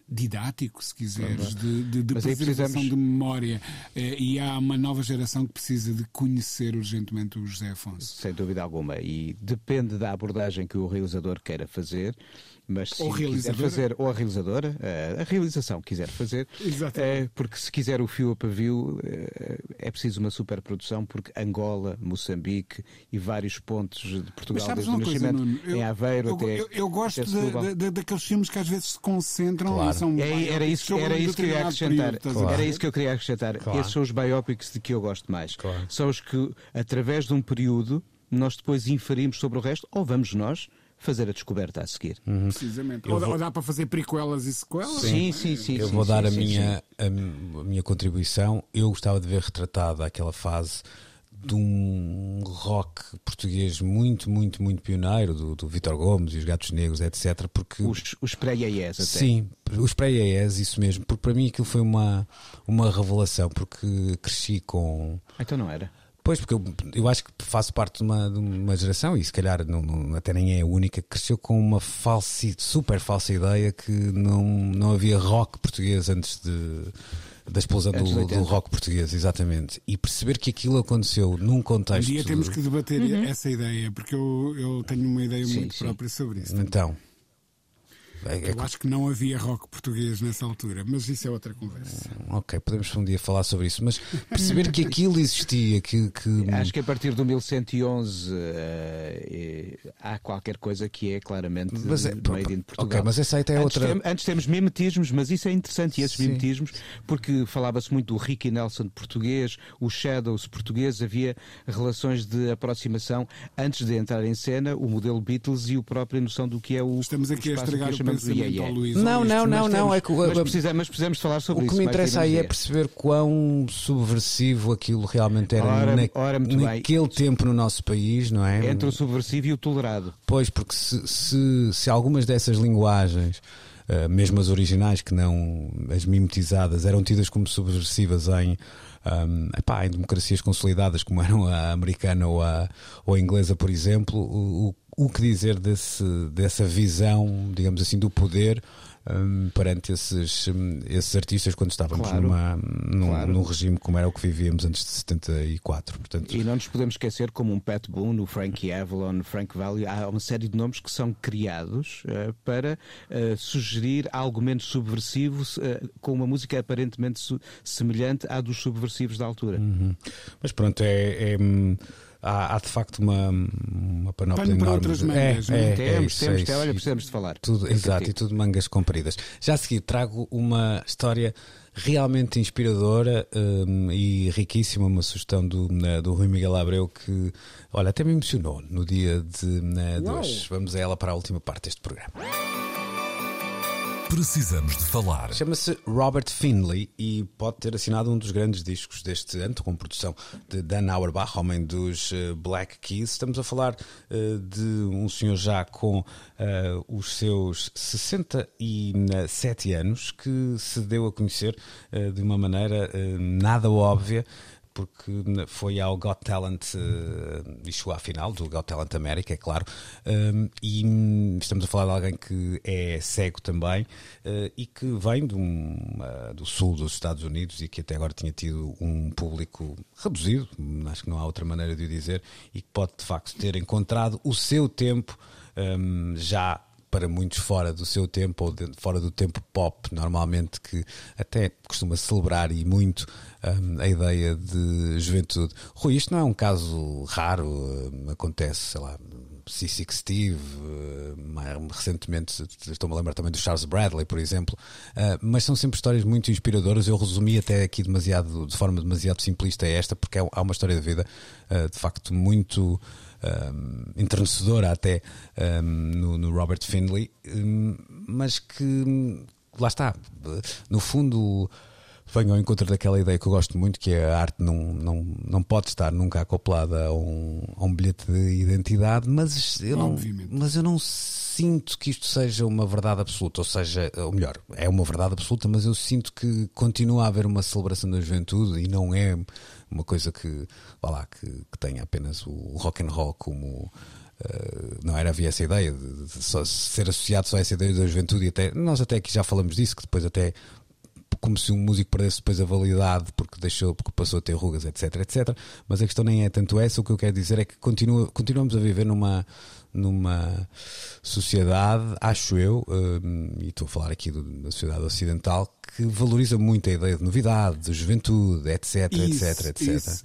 didático, se quiseres, de, de, de preservação precisamos... de memória. Eh, e há uma nova geração que precisa de conhecer urgentemente o José Afonso. Sem dúvida alguma. E depende da abordagem que o realizador queira fazer mas se quiser fazer, ou a realizadora, eh, a realização quiser fazer, é, porque se quiser o fio a pavio, é, é preciso uma superprodução, porque Angola, Moçambique e vários pontos de Portugal desde o nascimento, coisa, eu, em Aveiro eu, até. Eu, eu gosto de, de, daqueles filmes que às vezes se concentram claro. e são. É, era isso, era isso que eu queria acrescentar. Claro. Era isso que eu queria acrescentar. Claro. Esses são os biopics de que eu gosto mais. São os que, através de um período, nós depois inferimos sobre o resto, ou vamos nós fazer a descoberta a seguir. Uhum. Precisamente. Ou, vou... ou, dá para fazer prequelas e sequelas? Sim, sim, sim. Eu sim, vou sim, dar sim, a, minha, a, a, minha contribuição. Eu gostava de ver retratada aquela fase de um rock português muito, muito, muito pioneiro, do, do Vitor Gomes e os Gatos Negros, etc. Porque, os, os pré-AES até. Sim, os pré-AES, isso mesmo. Porque para mim aquilo foi uma, uma revelação, porque cresci com... Então não era? Pois, porque eu, eu acho que faço parte de uma, de uma geração, e se calhar não, não, até nem é a única, que cresceu com uma falsa, super falsa ideia que não, não havia rock português antes de, da explosão do, do, rock português, exatamente. E perceber que aquilo aconteceu num contexto. Um dia temos que debater uhum. essa ideia, porque eu, eu tenho uma ideia sim, muito sim. própria sobre isso. Então. É, é eu acho que não havia rock português nessa altura, mas isso é outra conversa. Ok, podemos um dia falar sobre isso, mas perceber que aquilo existia, que, que... Acho que a partir do 1111 uh, eh, há qualquer coisa que é claramente mas é, made in Portugal. Ok, mas essa aí é outra... Tem, antes temos mimetismos, mas isso é interessante, e esses Sim. mimetismos, porque falava-se muito do Ricky Nelson português, os Shadows portugueses, havia relações de aproximação antes de entrar em cena, o modelo Beatles e o própria noção do que é o Estamos aqui a estragar o Luís. Não, Luís, não, mas não, temos- não. É que, Mas o- precisamos, mas precisamos falar sobre o isso. que me interessa aí é perceber quão subversivo aquilo realmente era Ora- na- ora, muito bem. naquele tempo no nosso país, não é? Entre o subversivo e o tolerado. Pois, porque se, se, se algumas dessas linguagens, eh, mesmo as originais, que não as mimetizadas, eram tidas como subversivas em, ahm, epá, em democracias consolidadas, como eram a americana ou a, ou a inglesa, por exemplo, o, o, o que dizer desse, dessa visão, digamos assim, do poder ahm, perante esses, hum, esses artistas quando estávamos Claro. numa, num, Claro. num regime como era o que vivíamos antes de 74. Portanto, E não nos podemos esquecer, como um Pat Boone, o Frankie Avalon, Frank Valli, há uma série de nomes que são criados eh, para eh, sugerir algo menos subversivo, eh, com uma música aparentemente semelhante à dos subversivos da altura. Uhum. Mas pronto, é, é, hum, há, há de facto uma, uma panóplia Pano enorme. outras mangas, é, é? é, temos, é temos, é olha, precisamos de falar. Tudo, exato, e tudo mangas compridas. Já a seguir trago uma história realmente inspiradora hum, e riquíssima, uma sugestão do, na- do Rui Miguel Abreu que, olha, até me emocionou no dia de, na, de hoje. Vamos a ela para a última parte deste programa. Precisamos de falar. Chama-se Robert Finley e pode ter assinado um dos grandes discos deste ano, com produção de Dan Auerbach, homem dos eh, Black Keys. Estamos a falar eh, de um senhor já com eh, os seus 67 anos que se deu a conhecer eh, de uma maneira eh, nada óbvia porque foi ao Got Talent, e chegou à final do Got Talent América, é claro, um, e hum, estamos a falar de alguém que é cego também eh, e que vem de um, ah, do sul dos Estados Unidos e que até agora tinha tido um público reduzido, acho que não há outra maneira de o dizer, e que pode de facto ter encontrado o seu tempo hum, já para muitos fora do seu tempo ou de- fora do tempo pop, normalmente que até costuma celebrar e muito hum, a ideia de juventude. Rui, isto não é um caso raro, hum, acontece, sei lá, C6 Steve, mais recentemente estou-me a lembrar também do Charles Bradley, por exemplo, ah, mas são sempre histórias muito inspiradoras. Eu resumi até aqui demasiado, de forma demasiado simplista esta, porque é- há uma história de vida ah, de facto muito um, entrenecedora até um, no, no Robert Findlay, um, mas que lá está, no fundo venho ao encontro daquela ideia que eu gosto muito, que é a arte não, não, não pode estar nunca acoplada a um, a um bilhete de identidade, mas eu, não, Obviamente. mas eu não sinto que isto seja uma verdade absoluta, ou seja, ou melhor, é uma verdade absoluta, mas eu sinto que continua a haver uma celebração da juventude e não é uma coisa que, vá lá, que, que tenha apenas o rock and roll como Uh, não era havia essa ideia de, de só ser associado só a essa ideia da juventude até nós até aqui já falamos disso que depois até como se um músico perdesse depois a validade porque deixou porque passou a ter rugas etc etc mas a questão nem é tanto essa o que eu quero dizer é que continua, continuamos a viver numa numa sociedade acho eu um, e estou a falar aqui da sociedade ocidental que valoriza muito a ideia de novidade de juventude etc Isso, etc etc isso.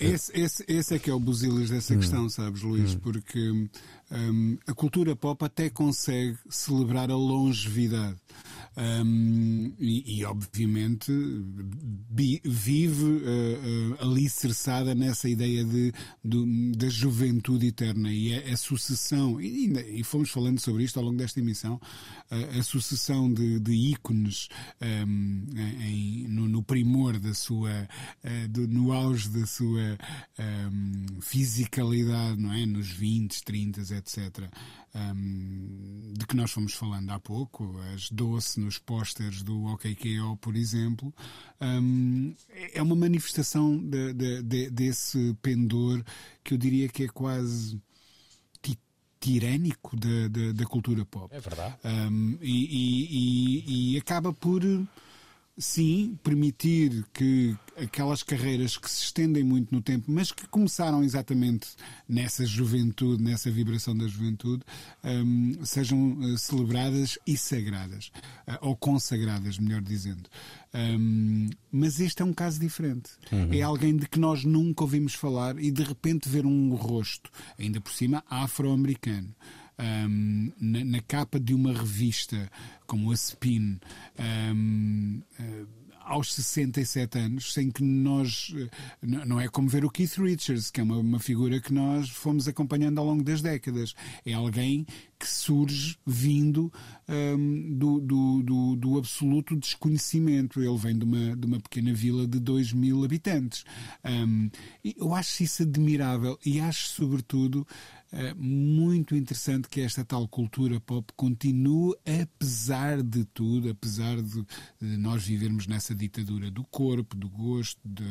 Esse, esse, esse é que é o busilis Hum. dessa questão, sabes, Luís? Porque hum, a cultura pop até consegue celebrar a longevidade. Hum, e, e, obviamente bi- vive uh, uh, nessa ideia de, do- da juventude eterna e a, a sucessão, e, e fomos falando sobre isto ao longo desta emissão, a, a sucessão de, de ícones hum, em- no, no primor da sua, eh, do- no auge da sua hum, fisicalidade, não é? Nos 20, 30, etc. hum, de que nós fomos falando há pouco, as doce nos pósteres do OKKO, por exemplo, hum, é uma manifestação de- de- de- desse pendor que eu diria que é quase ti- tirânico da, da, da cultura pop. é verdade Um, e, e- e- e acaba por, sim, permitir que aquelas carreiras que se estendem muito no tempo, mas que começaram exatamente nessa juventude, nessa vibração da juventude, um, sejam uh, celebradas e sagradas, uh, ou consagradas, melhor dizendo. Um, mas este é um caso diferente. É alguém de que nós nunca ouvimos falar e de repente ver um rosto, ainda por cima afro-americano um, na, na capa de uma revista como a Spin um, uh, aos 67 anos, sem que nós. n- Não é como ver o Keith Richards, que é uma, uma figura que nós fomos acompanhando ao longo das décadas. É alguém que surge vindo um, do, do, do, do, absoluto desconhecimento. Ele vem de uma, de uma pequena vila de 2 mil habitantes. Um, eu acho isso admirável e acho, sobretudo, é muito interessante que esta tal cultura pop continue, apesar de tudo, apesar de, de nós vivermos nessa ditadura do corpo, do gosto, de,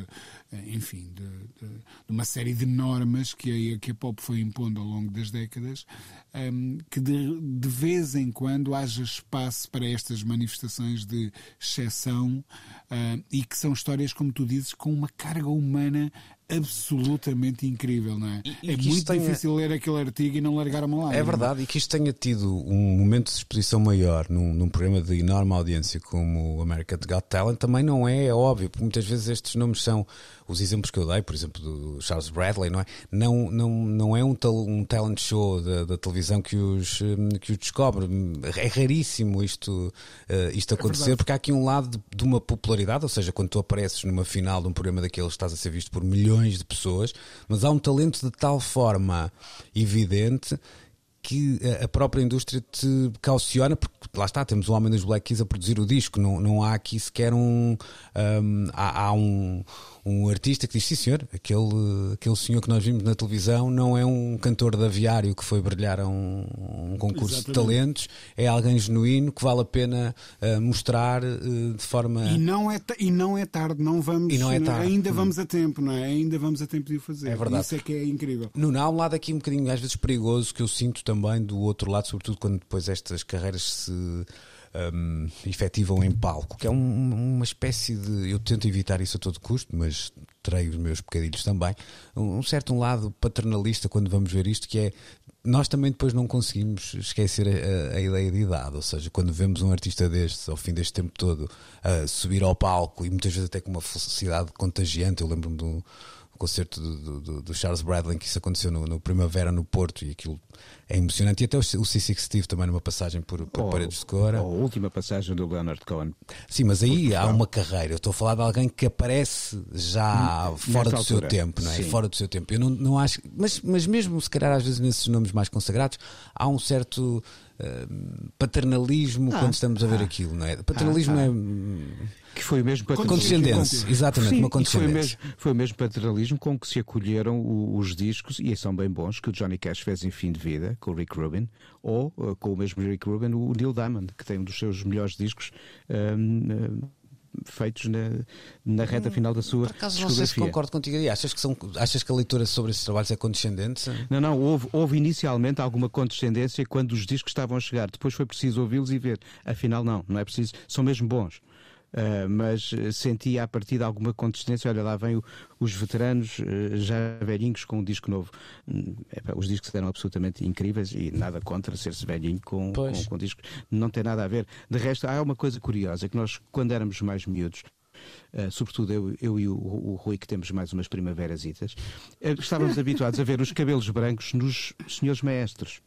eh, enfim, de, de, de, uma série de normas que a, que a pop foi impondo ao longo das décadas, um, ehm, que de, de vez em quando haja espaço para estas manifestações de exceção e que são histórias, como tu dizes, com uma carga humana absolutamente incrível, não é? E, e é muito tenha... difícil ler aquele artigo e não largar uma lágrima. É verdade, e que isto tenha tido um momento de exposição maior num, num programa de enorme audiência como o American Got Talent também não é, é óbvio, porque muitas vezes estes nomes são os exemplos que eu dei, por exemplo, do Charles Bradley, não é? Não, não, não é um, um talent show da, da televisão que os, hum, que os descobre. É raríssimo isto, uh, isto é acontecer, é porque há aqui um lado de, de, uma popularidade, ou seja, quando tu apareces numa final de um programa daqueles, estás a ser visto por milhões de pessoas, mas há um talento de tal forma evidente que a própria indústria te cauciona, porque lá está, temos o Homem dos Black Keys a produzir o disco, não, não há aqui sequer um. um há, há um, um artista que diz: sim, senhor, aquele, aquele senhor que nós vimos na televisão não é um cantor de aviário que foi brilhar a um, um concurso Exatamente. de talentos, é alguém genuíno que vale a pena uh, mostrar uh, de forma. E não, é e não é tarde, não vamos. E não é tarde. Ainda hum. vamos a tempo, não é? Ainda vamos a tempo de o fazer. É verdade. Isso é que é incrível. No, há um lado aqui um bocadinho, às vezes, perigoso que eu sinto também do outro lado, sobretudo quando depois estas carreiras se um, efetivam em palco, que é um, uma espécie de. Eu tento evitar isso a todo custo, mas terei os meus pecadilhos também. Um, um certo um lado paternalista quando vamos ver isto, que é nós também depois não conseguimos esquecer a, a, ideia de idade, ou seja, quando vemos um artista destes ao fim deste tempo todo uh, subir ao palco e muitas vezes até com uma felicidade contagiante, eu lembro-me do, concerto do, do, do, Charles Bradley, que isso aconteceu no, no, Primavera no Porto, e aquilo é emocionante. E até o, o C6 Steve também numa passagem por, por Paredes de Cora. A última passagem do Leonard Cohen. Sim, mas aí há uma carreira. Eu estou a falar de alguém que aparece já hum, fora do altura. seu tempo, não é? Sim. Fora do seu tempo. Eu não, não acho. Mas, mas mesmo se calhar às vezes nesses nomes mais consagrados, há um certo. Uh, paternalismo ah, quando estamos a ver ah, aquilo, não é? Paternalismo ah, é que foi o mesmo condescendência, exatamente, Sim, uma condescendência. Foi o, mesmo, foi o mesmo paternalismo com que se acolheram os discos, e são bem bons, que o Johnny Cash fez em fim de vida, com o Rick Rubin, ou uh, com o mesmo Rick Rubin, o Neil Diamond, que tem um dos seus melhores discos. Um, feitos na, na reta hum, final da sua Por acaso, não sei se concordo contigo aí. Achas que, são, achas que a leitura sobre esses trabalhos é condescendente? Não, não. Houve, houve inicialmente alguma condescendência quando os discos estavam a chegar. Depois foi preciso ouvi-los e ver. Afinal, não. Não é preciso. São mesmo bons. Uh, mas sentia a partir de alguma consistência, olha lá vem o, os veteranos uh, já velhinhos com um disco novo. Uh, os discos eram absolutamente incríveis e nada contra ser-se velhinho com, com, com discos, não tem nada a ver. De resto, há uma coisa curiosa, que nós, quando éramos mais miúdos, Uh, sobretudo eu, eu e o, o, Rui, que temos mais umas primaveras, uh, estávamos habituados a ver os cabelos brancos nos senhores maestros.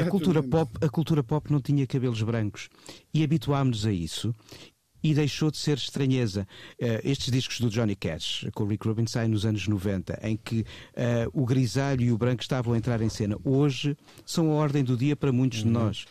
A cultura, pop, a cultura pop não tinha cabelos brancos e habituámos-nos a isso e deixou de ser estranheza. Uh, estes discos do Johnny Cash, com o Rick Rubin, saem nos anos 90, em que uh, o grisalho e o branco estavam a entrar em cena. Hoje são a ordem do dia para muitos uhum. de nós.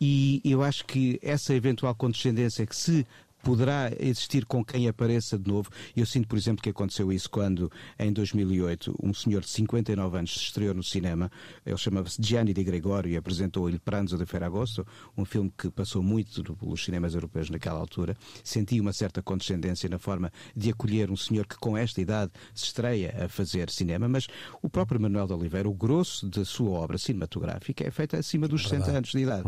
E eu acho que essa eventual condescendência que se poderá existir com quem apareça de novo. Eu sinto, por exemplo, que aconteceu isso quando, em 2008, um senhor de 59 anos se estreou no cinema. Ele chamava-se Gianni Di Gregorio e apresentou Il Pranzo de Ferragosto, um filme que passou muito pelos cinemas europeus naquela altura. Senti uma certa condescendência na forma de acolher um senhor que, com esta idade, se estreia a fazer cinema, mas o próprio Manuel de Oliveira, o grosso da sua obra cinematográfica, é feita acima dos é 60 anos de idade.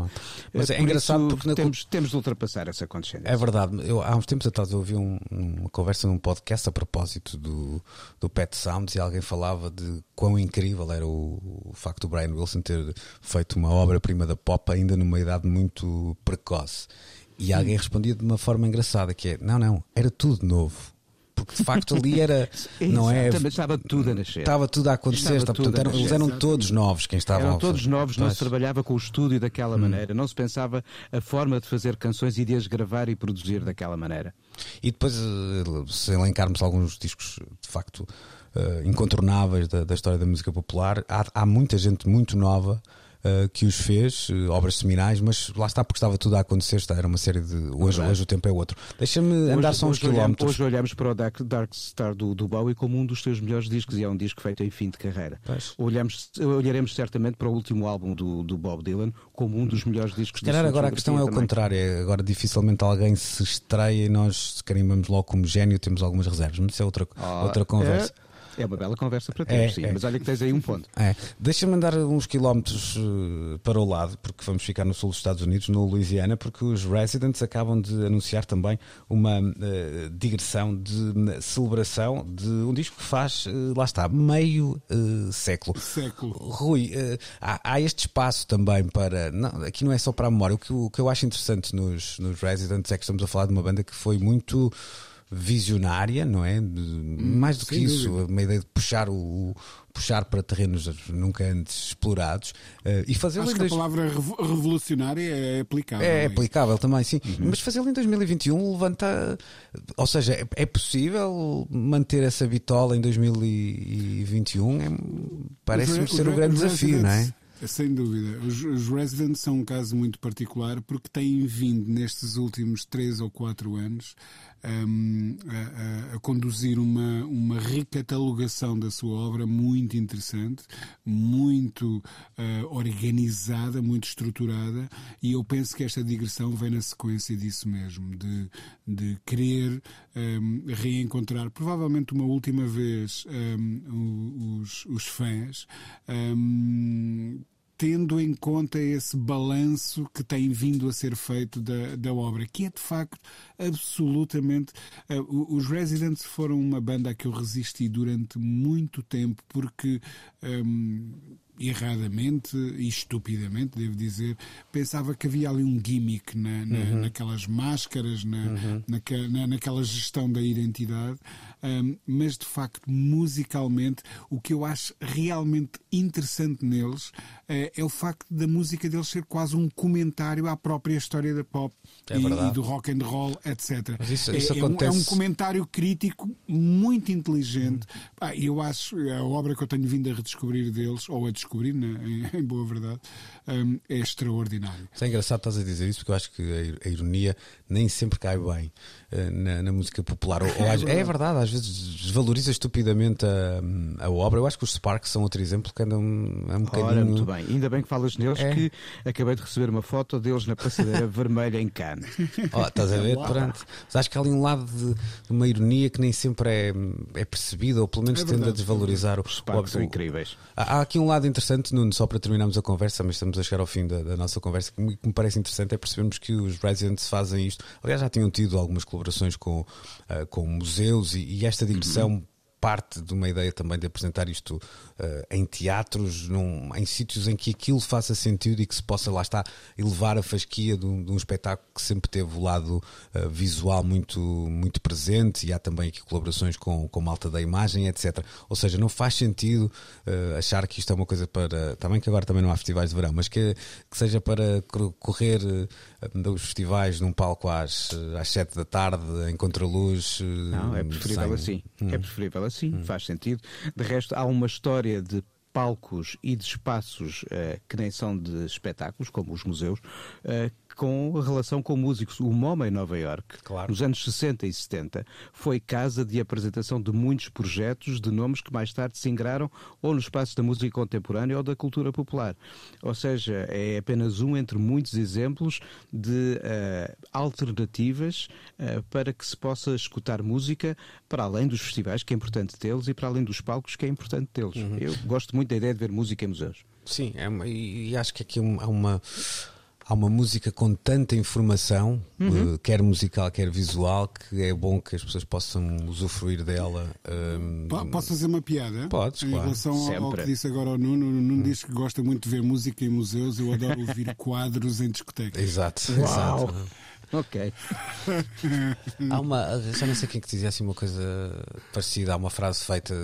Mas é engraçado porque temos, temos de ultrapassar essa condescendência. É verdade eu há uns tempos atrás eu ouvi um, uma conversa num podcast a propósito do, do Pet Sounds e alguém falava de quão incrível era o, o facto do Brian Wilson ter feito uma obra-prima da pop ainda numa idade muito precoce. E alguém respondia de uma forma engraçada que é, não, não, era tudo novo porque de facto ali era. não é? Estava tudo a nascer. Estava tudo a acontecer. Estava portanto, eram, eles eram todos novos quem estavam Eram todos novos, não se trabalhava com o estúdio daquela hum. maneira, não se pensava a forma de fazer canções e de as gravar e produzir daquela maneira. E depois, eh, se elencarmos alguns discos de facto uh, incontornáveis da, da, história da música popular, há, há muita gente muito nova uh, que os fez, uh, obras seminais, mas lá está porque estava tudo a acontecer. Está, era uma série de. Hoje, hoje o tempo é outro. Deixa-me andar só uns hoje quilómetros. Olhamos, hoje olhamos para o Dark, Dark Star do, do Bowie como um dos seus melhores discos e é um disco feito em fim de carreira. Olhamos, olharemos certamente para o último álbum do, do Bob Dylan como um dos melhores discos Se calhar agora a questão é o contrário. É agora dificilmente alguém se estreia e nós carimbamos logo como gênio, temos algumas reservas. Mas isso é outra, Ah, outra conversa. É, é uma bela conversa para ter, É, sim. é. Mas olha que tens aí um ponto. É. Deixa-me andar uns quilómetros eh, para o lado, porque vamos ficar no sul dos Estados Unidos, no Louisiana, porque os Residents acabam de anunciar também uma eh, digressão de eh, celebração de um disco que faz, eh, lá está, meio eh, século. Século. Rui, há, há este espaço também para. Não, aqui não é só para a memória. O que, o que eu acho interessante nos, nos Residents é que estamos a falar de uma banda que foi muito visionária, não é? De- mais do que sem isso, dúvida. uma ideia de puxar o, o- puxar para terrenos nunca antes explorados eh, e fazê-lo Acho em que a dois- palavra revo- revolucionária é aplicável. é aí. aplicável também, sim. Uhum. Mas fazê-lo em 2021 levanta. Ou seja, é, é possível manter essa bitola em 2021? É, Parece-me ser um grande desafio, não é? Sem dúvida. Os, os Residents são um caso muito particular porque têm vindo nestes últimos três ou quatro anos hum, a, a- conduzir uma, uma recatalogação da sua obra muito interessante, muito ah, organizada, muito estruturada e eu penso que esta digressão vem na sequência disso mesmo, de, de querer hum, reencontrar provavelmente uma última vez hum, o- os, os fãs. hum, tendo em conta esse balanço que tem vindo a ser feito da, da obra, que é de facto absolutamente. o- os Residents foram uma banda a que eu resisti durante muito tempo, porque. hum, erradamente e estupidamente, devo dizer, pensava que havia ali um gimmick na, na- naquelas máscaras, na, naque- na- naquela gestão da identidade, hum, mas de facto, musicalmente, o que eu acho realmente interessante neles eh, é o facto da música deles ser quase um comentário à própria história da pop É e, e do rock and roll, etc. Mas isso- é, isso é um- é um acontece- comentário crítico muito inteligente. Pá, e eu acho a obra que eu tenho vindo a redescobrir deles, ou a descobrir, né, em, em boa verdade, hum, é extraordinário. Isso é engraçado estás a dizer isso porque eu acho que a ir- a ironia nem sempre cai bem eh, na, na música popular. Ou- ou às- é verdade, às vezes desvaloriza estupidamente a, a obra. Eu acho que os Sparks são outro exemplo que andam é um bocadinho. Ora, muito bem. Ainda bem que falas neles, É. que acabei de receber uma foto deles na passadeira vermelha em Cannes. Ó, estás a ver? Pronto. Mas acho que há ali um lado de, de uma ironia que nem sempre é, é percebida, ou pelo menos É tende a verdade. desvalorizar o, Os Sparks são o- incríveis. Há há aqui um lado interessante, Nuno, só para terminarmos a conversa, mas estamos a chegar ao fim da, da nossa conversa, que me, que me parece interessante é percebermos que os Residents fazem isto. Aliás, já tinham tido algumas colaborações com, ah, com museus e, e esta digressão. Parte de uma ideia também de apresentar isto ah, em teatros, num- em sítios em que aquilo faça sentido e que se possa, lá está, elevar a fasquia de um, de um espetáculo que sempre teve o lado ah, visual muito, muito presente e há também aqui colaborações com, com malta da imagem, etc. Ou seja, não faz sentido eh, achar que isto é uma coisa para. Também que agora também não há festivais de verão, mas que, que seja para cor- correr os festivais num palco às, às 7 da tarde, em contraluz. Não, é preferível sem- assim. É preferível assim, faz sentido. De resto, há uma história de palcos e de espaços eh, que nem são de espetáculos, como os museus, eh, com relação com músicos. O MoMA em Nova Iorque, Claro. nos anos 60 e 70, foi casa de apresentação de muitos projetos de nomes que mais tarde se ingraram ou no espaço da música contemporânea ou da cultura popular. Ou seja, é apenas um entre muitos exemplos de eh, alternativas eh, para que se possa escutar música para além dos festivais, que é importante tê-los, e para além dos palcos, que é importante tê-los. Eu gosto muito da ideia de ver música em museus. Sim, é uma- e, acho que aqui há uma. Há uma música com tanta informação, eh, quer musical, quer visual, que é bom que as pessoas possam usufruir dela. ehm, Po- Posso fazer uma piada? Podes, Em claro. relação ao- que disse agora o Nuno, o Nuno diz que gosta muito de ver música em museus, eu adoro ouvir quadros em discotecas. Exato, Uau! exato. Ok. Há uma, já não sei quem que dizia assim uma coisa parecida, há uma frase feita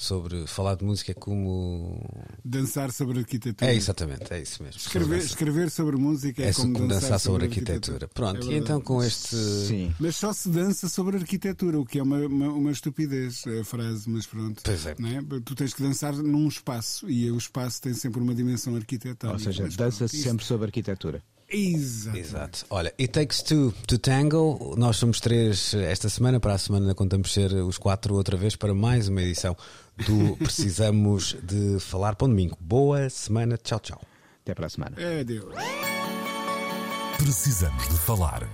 sobre falar de música é como. Dançar sobre arquitetura. É exatamente, é isso mesmo. Escrever, escrever sobre música é, É como, como dançar, dançar sobre arquitetura. arquitetura. Pronto, É e então com este. Sim. Mas só se dança sobre arquitetura, o que é uma, uma, uma estupidez a frase, mas pronto. Pois é. É? Tu tens que dançar num espaço e o espaço tem sempre uma dimensão arquitetónica. Ou seja, mas dança pronto, isto- sempre sobre arquitetura. Exato. Exato. Olha, It Takes Two to Tango. Nós somos três esta semana. Para a semana contamos ser os quatro outra vez para mais uma edição do Precisamos de Falar para o domingo. Boa semana. Tchau, tchau. Até para a semana. Adeus. Precisamos de falar